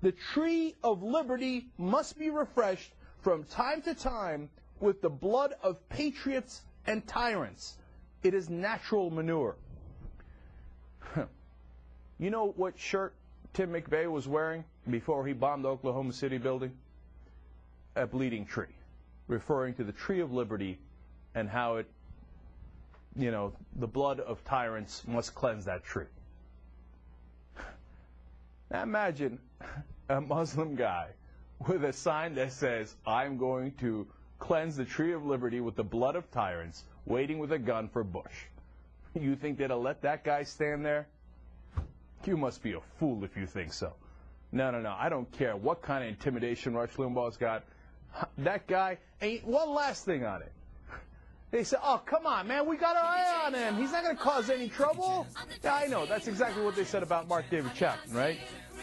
The tree of liberty must be refreshed from time to time with the blood of patriots and tyrants. It is natural manure. (laughs) you know what shirt Tim McVeigh was wearing before he bombed the Oklahoma City building? A bleeding tree, referring to the tree of liberty and how it, you know, the blood of tyrants must cleanse that tree. Now imagine a Muslim guy with a sign that says, I'm going to cleanse the tree of liberty with the blood of tyrants, waiting with a gun for Bush. You think they'd let that guy stand there? You must be a fool if you think so. No, no, no. I don't care what kind of intimidation Rush Limbaugh's got. (laughs) That guy ain't one last thing on it. They said, oh, come on, man, we got our eye on him. He's not going to cause any trouble. Yeah, I know. That's exactly what they said about Mark David Chapman, right?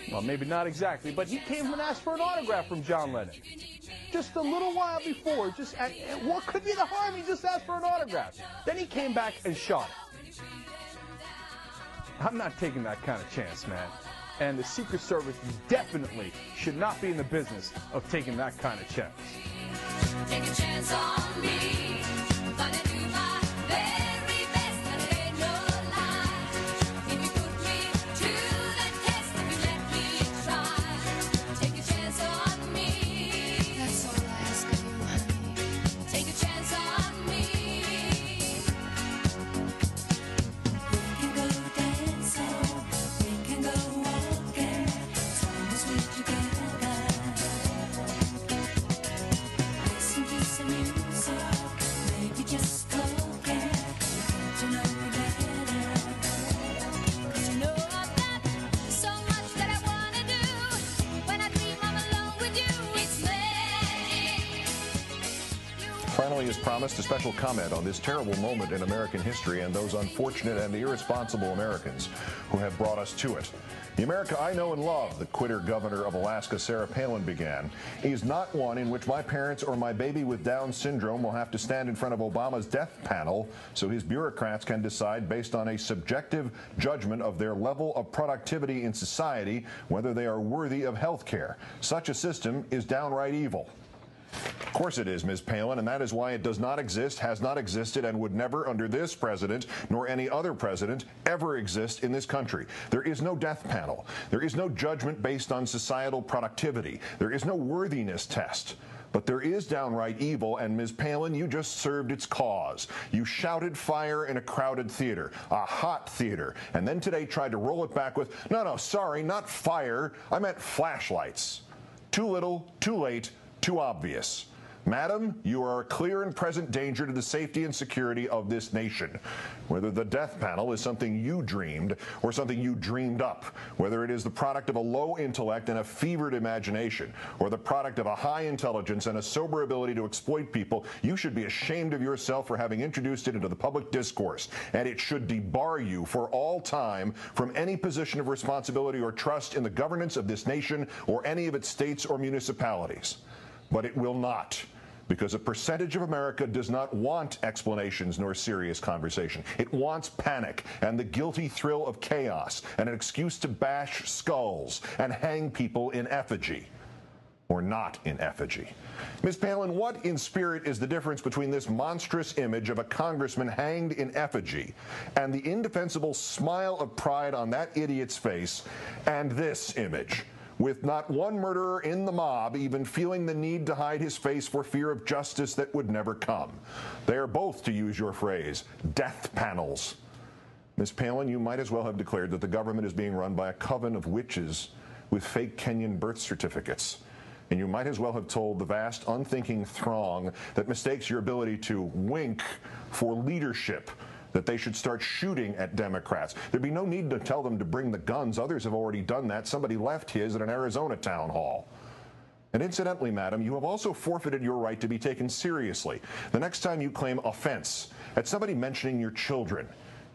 Well, maybe not exactly, but he came and asked for an autograph from John Lennon. Just a little while before, just and what could be the harm? He just asked for an autograph. Then he came back and shot it. I'm not taking that kind of chance, man. And the Secret Service definitely should not be in the business of taking that kind of chance. Finally, as promised, a special comment on this terrible moment in American history and those unfortunate and irresponsible Americans who have brought us to it. The America I know and love, the quitter governor of Alaska, Sarah Palin, began, is not one in which my parents or my baby with Down syndrome will have to stand in front of Obama's death panel so his bureaucrats can decide based on a subjective judgment of their level of productivity in society whether they are worthy of health care. Such a system is downright evil. Of course it is, Ms. Palin, and that is why it does not exist, has not existed, and would never, under this president, nor any other president, ever exist in this country. There is no death panel. There is no judgment based on societal productivity. There is no worthiness test. But there is downright evil, and Ms. Palin, you just served its cause. You shouted fire in a crowded theater, a hot theater, and then today tried to roll it back with, no, no, sorry, not fire. I meant flashlights. Too little, too late, too obvious. Madam, you are a clear and present danger to the safety and security of this nation. Whether the death panel is something you dreamed or something you dreamed up, whether it is the product of a low intellect and a fevered imagination, or the product of a high intelligence and a sober ability to exploit people, you should be ashamed of yourself for having introduced it into the public discourse, and it should debar you for all time from any position of responsibility or trust in the governance of this nation or any of its states or municipalities but it will not. Because a percentage of America does not want explanations nor serious conversation. It wants panic and the guilty thrill of chaos and an excuse to bash skulls and hang people in effigy. Or not in effigy. Ms. Palin, what in spirit is the difference between this monstrous image of a congressman hanged in effigy and the indefensible smile of pride on that idiot's face and this image? With not one murderer in the mob even feeling the need to hide his face for fear of justice that would never come. They are both, to use your phrase, death panels. Ms. Palin, you might as well have declared that the government is being run by a coven of witches with fake Kenyan birth certificates. And you might as well have told the vast unthinking throng that mistakes your ability to wink for leadership that they should start shooting at Democrats. There'd be no need to tell them to bring the guns. Others have already done that. Somebody left his at an Arizona town hall. And incidentally, madam, you have also forfeited your right to be taken seriously. The next time you claim offense at somebody mentioning your children,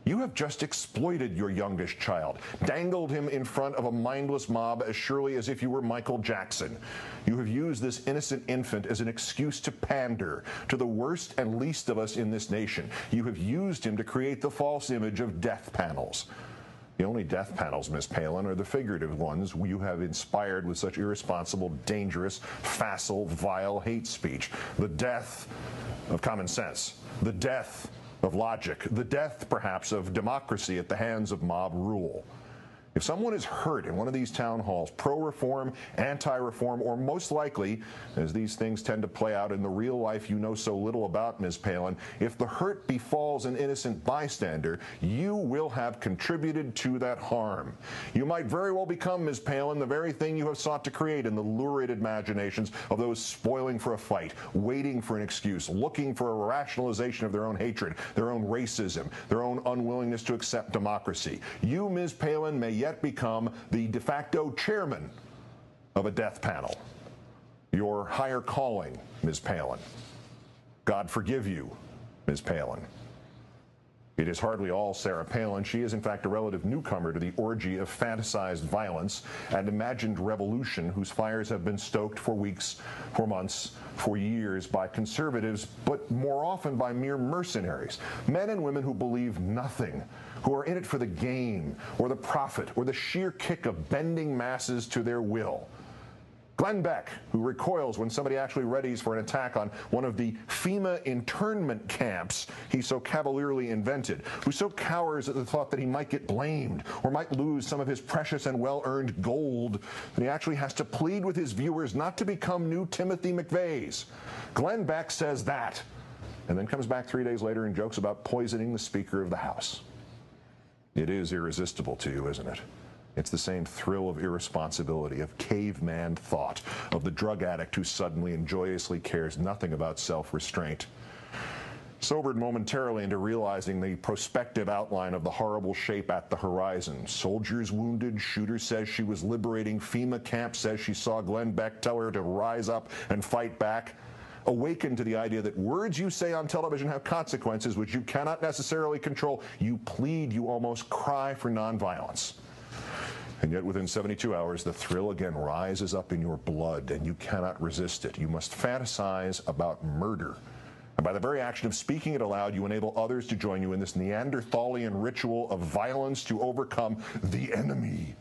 you have just exploited your youngest child, dangled him in front of a mindless mob as surely as if you were Michael Jackson. You have used this innocent infant as an excuse to pander to the worst and least of us in this nation. You have used him to create the false image of death panels. The only death panels, Miss Palin, are the figurative ones you have inspired with such irresponsible, dangerous, facile, vile hate speech. The death of common sense. The death of logic, the death, perhaps, of democracy at the hands of mob rule. If someone is hurt in one of these town halls, pro reform, anti reform, or most likely, as these things tend to play out in the real life you know so little about, Ms. Palin, if the hurt befalls an innocent bystander, you will have contributed to that harm. You might very well become, Ms. Palin, the very thing you have sought to create in the lurid imaginations of those spoiling for a fight, waiting for an excuse, looking for a rationalization of their own hatred, their own racism, their own unwillingness to accept democracy. You, Ms. Palin, may yet become the de facto chairman of a death panel. Your higher calling, Ms. Palin. God forgive you, Ms. Palin. It is hardly all Sarah Palin. She is, in fact, a relative newcomer to the orgy of fantasized violence and imagined revolution whose fires have been stoked for weeks, for months, for years by conservatives, but more often by mere mercenaries. Men and women who believe nothing, who are in it for the gain or the profit or the sheer kick of bending masses to their will. Glenn Beck, who recoils when somebody actually readies for an attack on one of the FEMA internment camps he so cavalierly invented, who so cowers at the thought that he might get blamed or might lose some of his precious and well earned gold, that he actually has to plead with his viewers not to become new Timothy McVeighs. Glenn Beck says that, and then comes back three days later and jokes about poisoning the Speaker of the House. It is irresistible to you, isn't it? It's the same thrill of irresponsibility, of caveman thought, of the drug addict who suddenly and joyously cares nothing about self restraint. Sobered momentarily into realizing the prospective outline of the horrible shape at the horizon. Soldiers wounded, shooter says she was liberating, FEMA camp says she saw Glenn Beck tell her to rise up and fight back awakened to the idea that words you say on television have consequences which you cannot necessarily control. You plead, you almost cry for nonviolence. And yet, within 72 hours, the thrill again rises up in your blood, and you cannot resist it. You must fantasize about murder. And by the very action of speaking it aloud, you enable others to join you in this Neanderthalian ritual of violence to overcome the enemy.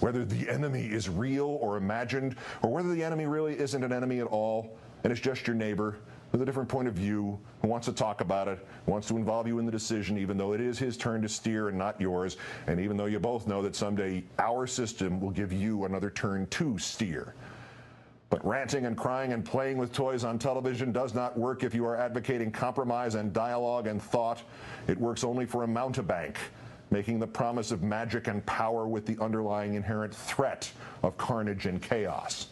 Whether the enemy is real or imagined, or whether the enemy really isn't an enemy at all, and it's just your neighbor with a different point of view, who wants to talk about it, wants to involve you in the decision, even though it is his turn to steer and not yours, and even though you both know that someday our system will give you another turn to steer. But ranting and crying and playing with toys on television does not work if you are advocating compromise and dialogue and thought. It works only for a mountebank, making the promise of magic and power with the underlying inherent threat of carnage and chaos.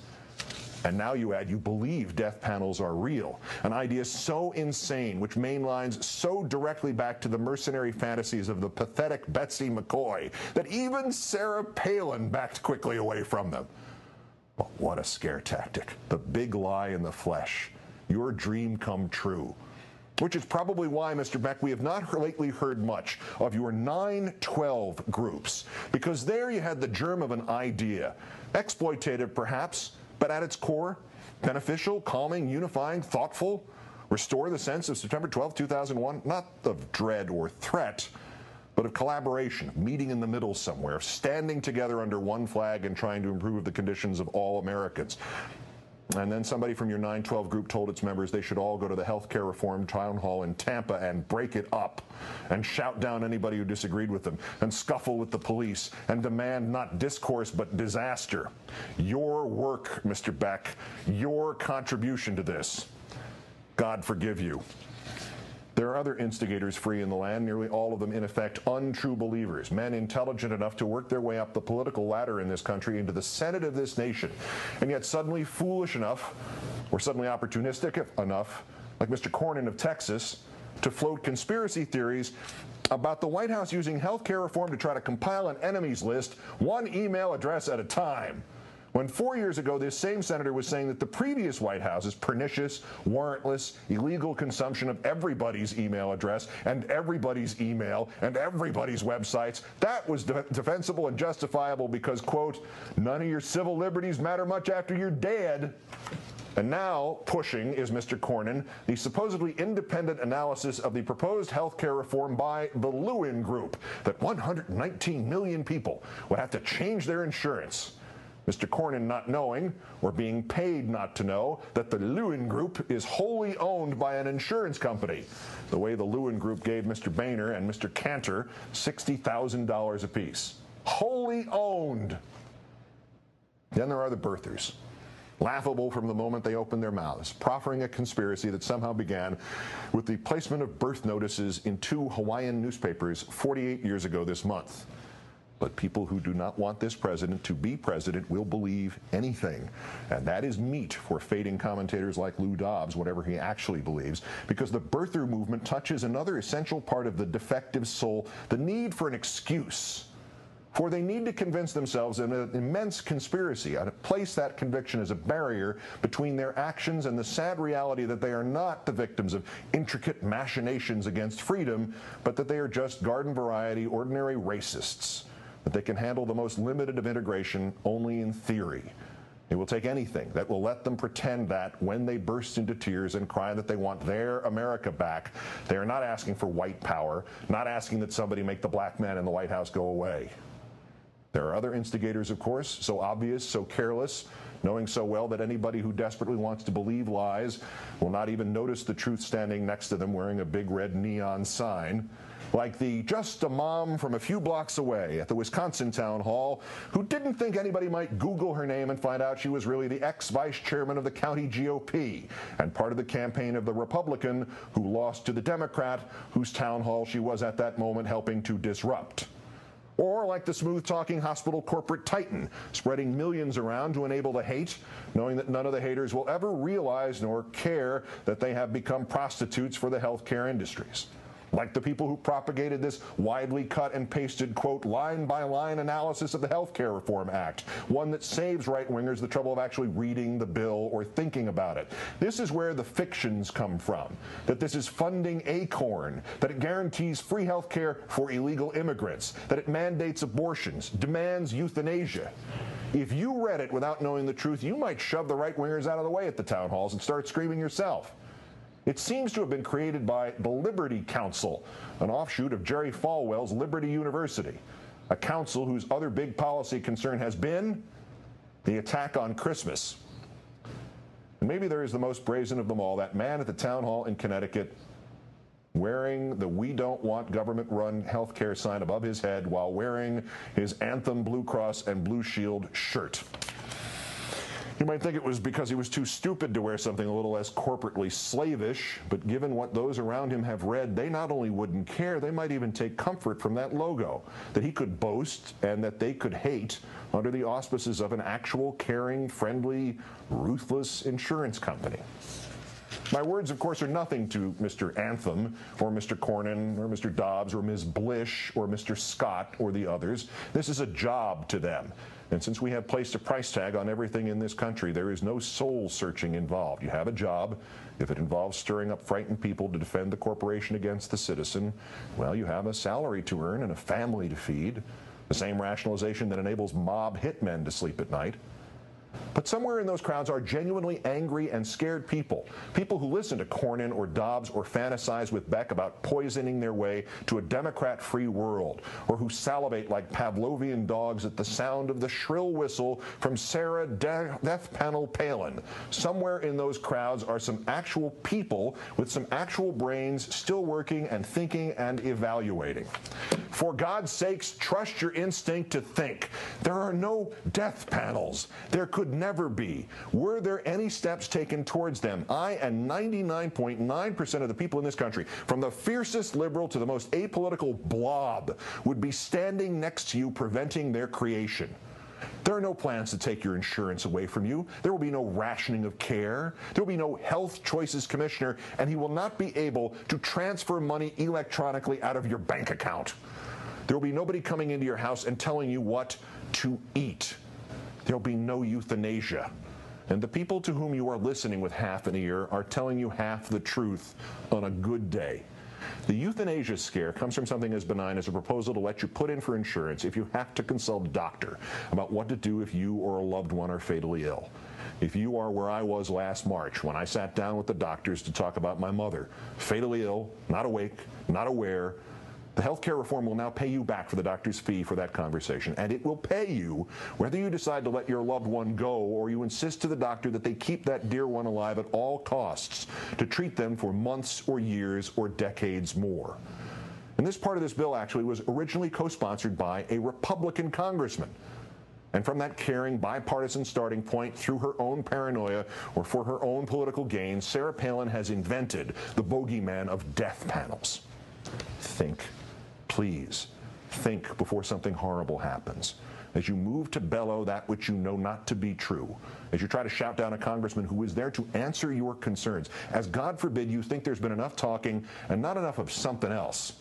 And now you add you believe death panels are real, an idea so insane, which mainlines so directly back to the mercenary fantasies of the pathetic Betsy McCaughey, that even Sarah Palin backed quickly away from them. But what a scare tactic. The big lie in the flesh. Your dream come true. Which is probably why, Mr. Beck, we have not lately heard much of your 912 groups, because there you had the germ of an idea, exploitative perhaps, but at its core, beneficial, calming, unifying, thoughtful, restore the sense of September 12, 2001, not of dread or threat, but of collaboration, of meeting in the middle somewhere, standing together under one flag and trying to improve the conditions of all Americans. And then somebody from your 912 group told its members they should all go to the healthcare reform town hall in Tampa and break it up and shout down anybody who disagreed with them and scuffle with the police and demand not discourse but disaster. Your work, Mr. Beck, your contribution to this. God forgive you. There are other instigators free in the land, nearly all of them, in effect, untrue believers, men intelligent enough to work their way up the political ladder in this country into the Senate of this nation, and yet suddenly foolish enough, or suddenly opportunistic enough, like Mr. Cornyn of Texas, to float conspiracy theories about the White House using health care reform to try to compile an enemies list, one email address at a time. When four years ago, this same senator was saying that the previous White House's pernicious, warrantless, illegal consumption of everybody's email address and everybody's email and everybody's websites, that was de- defensible and justifiable because, quote, none of your civil liberties matter much after you're dead. And now, pushing is Mr. Cornyn, the supposedly independent analysis of the proposed health care reform by the Lewin Group, that 119 million people would have to change their insurance. Mr. Cornyn not knowing, or being paid not to know, that the Lewin Group is wholly owned by an insurance company, the way the Lewin Group gave Mr. Boehner and Mr. Cantor $60,000 apiece. Wholly owned. Then there are the birthers. Laughable from the moment they opened their mouths, proffering a conspiracy that somehow began with the placement of birth notices in two Hawaiian newspapers 48 years ago this month. But people who do not want this president to be president will believe anything. And that is meat for fading commentators like Lou Dobbs, whatever he actually believes, because the birther movement touches another essential part of the defective soul the need for an excuse. For they need to convince themselves in an immense conspiracy, and place that conviction as a barrier between their actions and the sad reality that they are not the victims of intricate machinations against freedom, but that they are just garden variety, ordinary racists that they can handle the most limited of integration only in theory. It will take anything that will let them pretend that when they burst into tears and cry that they want their America back, they are not asking for white power, not asking that somebody make the black man in the White House go away. There are other instigators, of course, so obvious, so careless, knowing so well that anybody who desperately wants to believe lies will not even notice the truth standing next to them wearing a big red neon sign like the just a mom from a few blocks away at the Wisconsin town hall who didn't think anybody might Google her name and find out she was really the ex vice chairman of the county GOP and part of the campaign of the Republican who lost to the Democrat whose town hall she was at that moment helping to disrupt. Or like the smooth talking hospital corporate titan, spreading millions around to enable the hate, knowing that none of the haters will ever realize nor care that they have become prostitutes for the healthcare industries like the people who propagated this widely cut and pasted, quote, line by line analysis of the Health Care Reform Act, one that saves right wingers the trouble of actually reading the bill or thinking about it. This is where the fictions come from that this is funding ACORN, that it guarantees free health care for illegal immigrants, that it mandates abortions, demands euthanasia. If you read it without knowing the truth, you might shove the right wingers out of the way at the town halls and start screaming yourself. It seems to have been created by the Liberty Counsel, an offshoot of Jerry Falwell's Liberty University, a council whose other big policy concern has been the attack on Christmas. And maybe there is the most brazen of them all that man at the town hall in Connecticut wearing the We Don't Want Government Run Healthcare sign above his head while wearing his Anthem Blue Cross and Blue Shield shirt. You might think it was because he was too stupid to wear something a little less corporately slavish, but given what those around him have read, they not only wouldn't care, they might even take comfort from that logo that he could boast and that they could hate under the auspices of an actual, caring, friendly, ruthless insurance company. My words, of course, are nothing to Mr. Anthem or Mr. Cornyn or Mr. Dobbs or Ms. Blish or Mr. Scott or the others. This is a job to them. And since we have placed a price tag on everything in this country, there is no soul searching involved. You have a job. If it involves stirring up frightened people to defend the corporation against the citizen, well, you have a salary to earn and a family to feed. The same rationalization that enables mob hitmen to sleep at night. But somewhere in those crowds are genuinely angry and scared people. People who listen to Cornyn or Dobbs or fantasize with Beck about poisoning their way to a Democrat free world, or who salivate like Pavlovian dogs at the sound of the shrill whistle from Sarah De- Death Panel Palin. Somewhere in those crowds are some actual people with some actual brains still working and thinking and evaluating. For God's sakes, trust your instinct to think. There are no death panels. There could never be. Were there any steps taken towards them, I and 99.9% of the people in this country, from the fiercest liberal to the most apolitical blob, would be standing next to you preventing their creation. There are no plans to take your insurance away from you. There will be no rationing of care. There will be no health choices commissioner, and he will not be able to transfer money electronically out of your bank account. There will be nobody coming into your house and telling you what to eat. There will be no euthanasia. And the people to whom you are listening with half an ear are telling you half the truth on a good day. The euthanasia scare comes from something as benign as a proposal to let you put in for insurance if you have to consult a doctor about what to do if you or a loved one are fatally ill. If you are where I was last March when I sat down with the doctors to talk about my mother, fatally ill, not awake, not aware, the health care reform will now pay you back for the doctor's fee for that conversation, and it will pay you whether you decide to let your loved one go or you insist to the doctor that they keep that dear one alive at all costs to treat them for months or years or decades more. And this part of this bill actually was originally co sponsored by a Republican congressman. And from that caring, bipartisan starting point, through her own paranoia or for her own political gain, Sarah Palin has invented the bogeyman of death panels. Think, please, think before something horrible happens. As you move to bellow that which you know not to be true, as you try to shout down a congressman who is there to answer your concerns, as God forbid you think there's been enough talking and not enough of something else.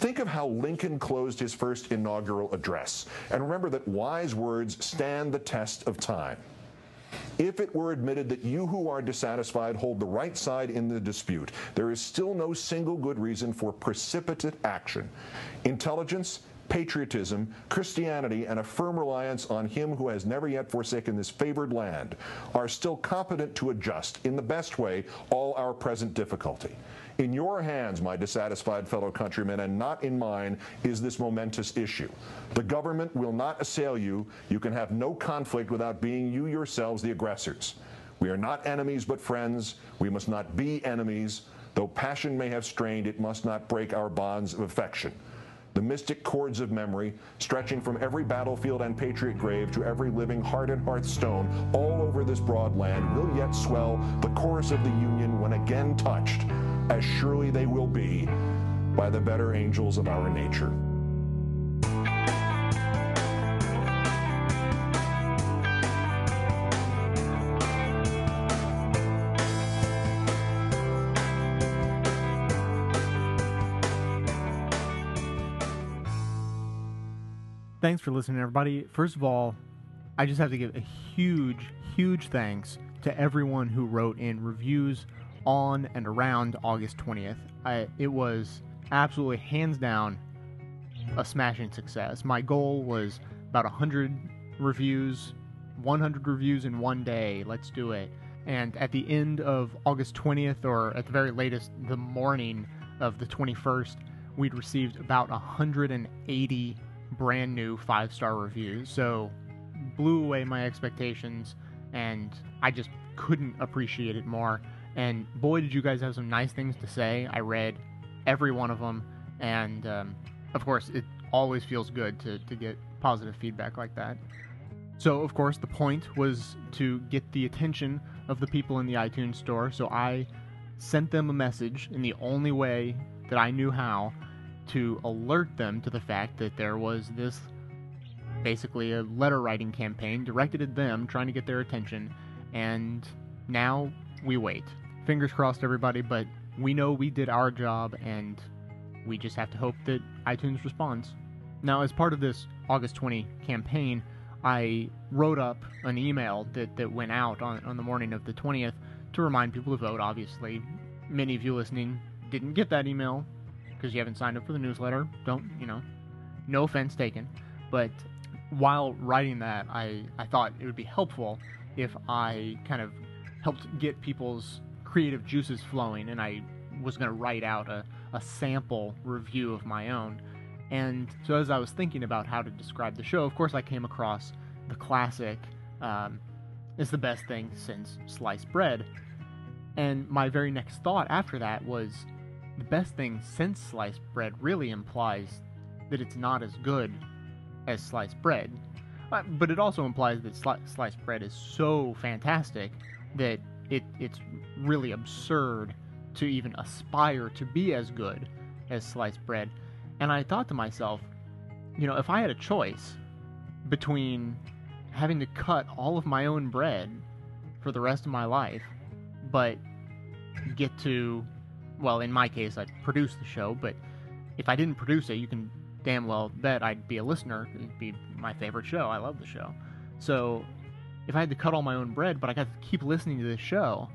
Think of how Lincoln closed his first inaugural address, and remember that wise words stand the test of time. If it were admitted that you who are dissatisfied hold the right side in the dispute, there is still no single good reason for precipitate action. Intelligence, patriotism, Christianity, and a firm reliance on Him who has never yet forsaken this favored land are still competent to adjust, in the best way, all our present difficulty. In your hands, my dissatisfied fellow countrymen, and not in mine, is this momentous issue. The government will not assail you. You can have no conflict without being you yourselves the aggressors. We are not enemies but friends. We must not be enemies. Though passion may have strained, it must not break our bonds of affection. The mystic cords of memory, stretching from every battlefield and patriot grave to every living heart and hearthstone all over this broad land, will yet swell the chorus of the Union when again touched, as surely they will be, by the better angels of our nature. Thanks for listening, everybody. First of all, I just have to give a huge, huge thanks to everyone who wrote in reviews on and around August 20th. I, it was absolutely hands down a smashing success. My goal was about 100 reviews, 100 reviews in one day. Let's do it. And at the end of August 20th, or at the very latest, the morning of the 21st, we'd received about 180 brand new five star reviews. So blew away my expectations, and I just couldn't appreciate it more. And boy, did you guys have some nice things to say. I read every one of them, and um, of course, it always feels good to, to get positive feedback like that. So, of course, the point was to get the attention of the people in the iTunes store. So, I sent them a message in the only way that I knew how to alert them to the fact that there was this basically a letter writing campaign directed at them, trying to get their attention. And now we wait. Fingers crossed, everybody, but we know we did our job and we just have to hope that iTunes responds. Now, as part of this August 20 campaign, I wrote up an email that, that went out on, on the morning of the 20th to remind people to vote. Obviously, many of you listening didn't get that email because you haven't signed up for the newsletter. Don't, you know, no offense taken. But while writing that, I, I thought it would be helpful if I kind of helped get people's creative juices flowing and I was going to write out a, a sample review of my own. And so as I was thinking about how to describe the show, of course, I came across the classic um, is the best thing since sliced bread. And my very next thought after that was the best thing since sliced bread really implies that it's not as good as sliced bread. Uh, But it also implies that sli- sliced bread is so fantastic that it, it's really absurd to even aspire to be as good as sliced bread. And I thought to myself, you know, if I had a choice between having to cut all of my own bread for the rest of my life, but get to, well, in my case, I'd produce the show, but if I didn't produce it, you can damn well bet I'd be a listener. It'd be my favorite show. I love the show. So if I had to cut all my own bread, but I got to keep listening to this show,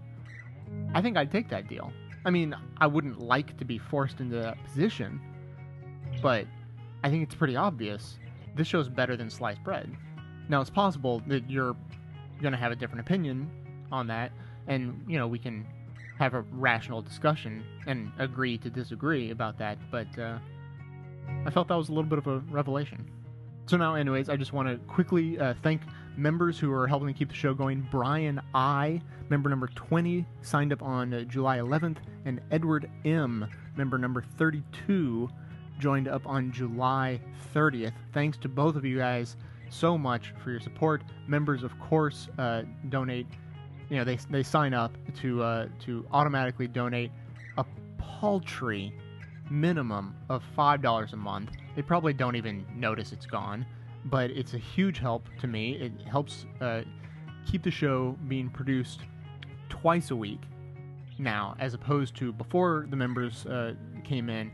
I think I'd take that deal. I mean, I wouldn't like to be forced into that position, but I think it's pretty obvious this show's better than sliced bread. Now, it's possible that you're going to have a different opinion on that, and, you know, we can have a rational discussion and agree to disagree about that, but uh, I felt that was a little bit of a revelation. So now, anyways, I just want to quickly uh, thank members who are helping to keep the show going. Brian I, member number 20, signed up on uh, July 11th, and Edward M, member number 32, joined up on July 30th. Thanks to both of you guys so much for your support. Members, of course, uh, donate. You know, they they sign up to uh, to automatically donate a paltry minimum of five dollars a month. They probably don't even notice it's gone, but it's a huge help to me. It helps uh, keep the show being produced twice a week now, as opposed to before the members uh, came in,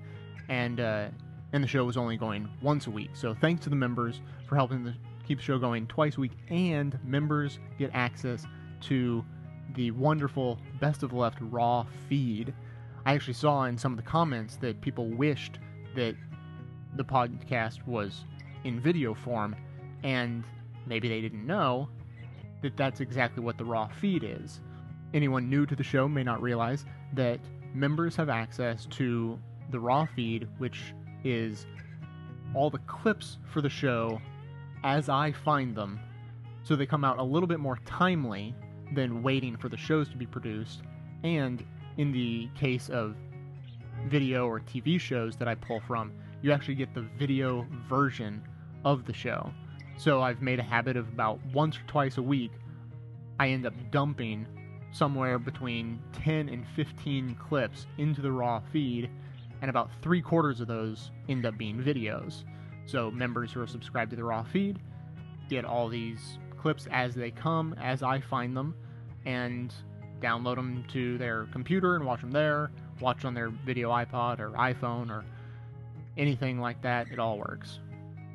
and uh, and the show was only going once a week. So thanks to the members for helping the, keep the show going twice a week, and members get access to the wonderful Best of the Left Raw feed. I actually saw in some of the comments that people wished that the podcast was in video form, and maybe they didn't know that that's exactly what the raw feed is. Anyone new to the show may not realize that members have access to the raw feed, which is all the clips for the show as I find them. So they come out a little bit more timely than waiting for the shows to be produced. And in the case of video or TV shows that I pull from, you actually get the video version of the show. So I've made a habit of about once or twice a week, I end up dumping somewhere between 10 and 15 clips into the raw feed, and about three quarters of those end up being videos. So members who are subscribed to the raw feed get all these clips as they come, as I find them, and download them to their computer and watch them there, watch on their video iPod or iPhone or anything like that. It all works.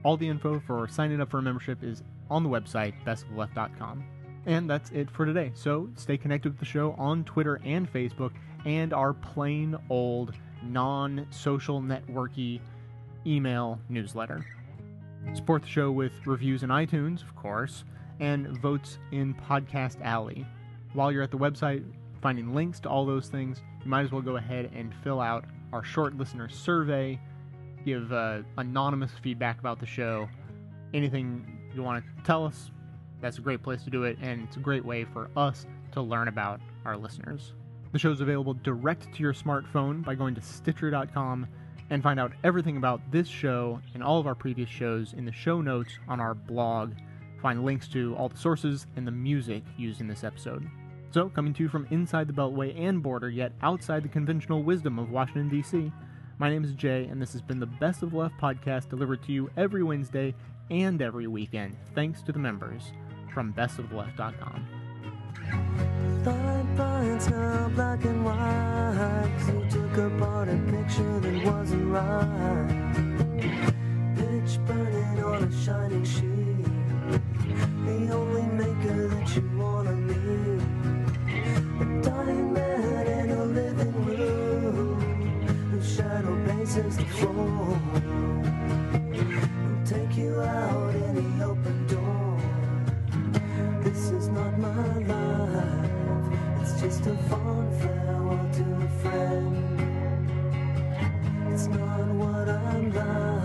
All the info for signing up for a membership is on the website, bestoftheleft.com. And that's it for today. So stay connected with the show on Twitter and Facebook and our plain old non social networky email newsletter. Support the show with reviews in iTunes, of course, and votes in Podcast Alley. While you're at the website finding links to all those things, you might as well go ahead and fill out our short listener survey, give uh, anonymous feedback about the show, anything you want to tell us. That's a great place to do it, and it's a great way for us to learn about our listeners. The show is available direct to your smartphone by going to Stitcher.com and find out everything about this show and all of our previous shows in the show notes on our blog. Find links to all the sources and the music used in this episode. So, coming to you from inside the Beltway and border, yet outside the conventional wisdom of Washington, D.C., my name is Jay, and this has been the Best of Left podcast delivered to you every Wednesday and every weekend, thanks to the members from now black and white. you took apart a picture that wasn't right. Pitch burning on a shining sheet. The only maker that you wanna meet. you out any open door. This is not my life, it's just a fond farewell to a friend. It's not what I'm like.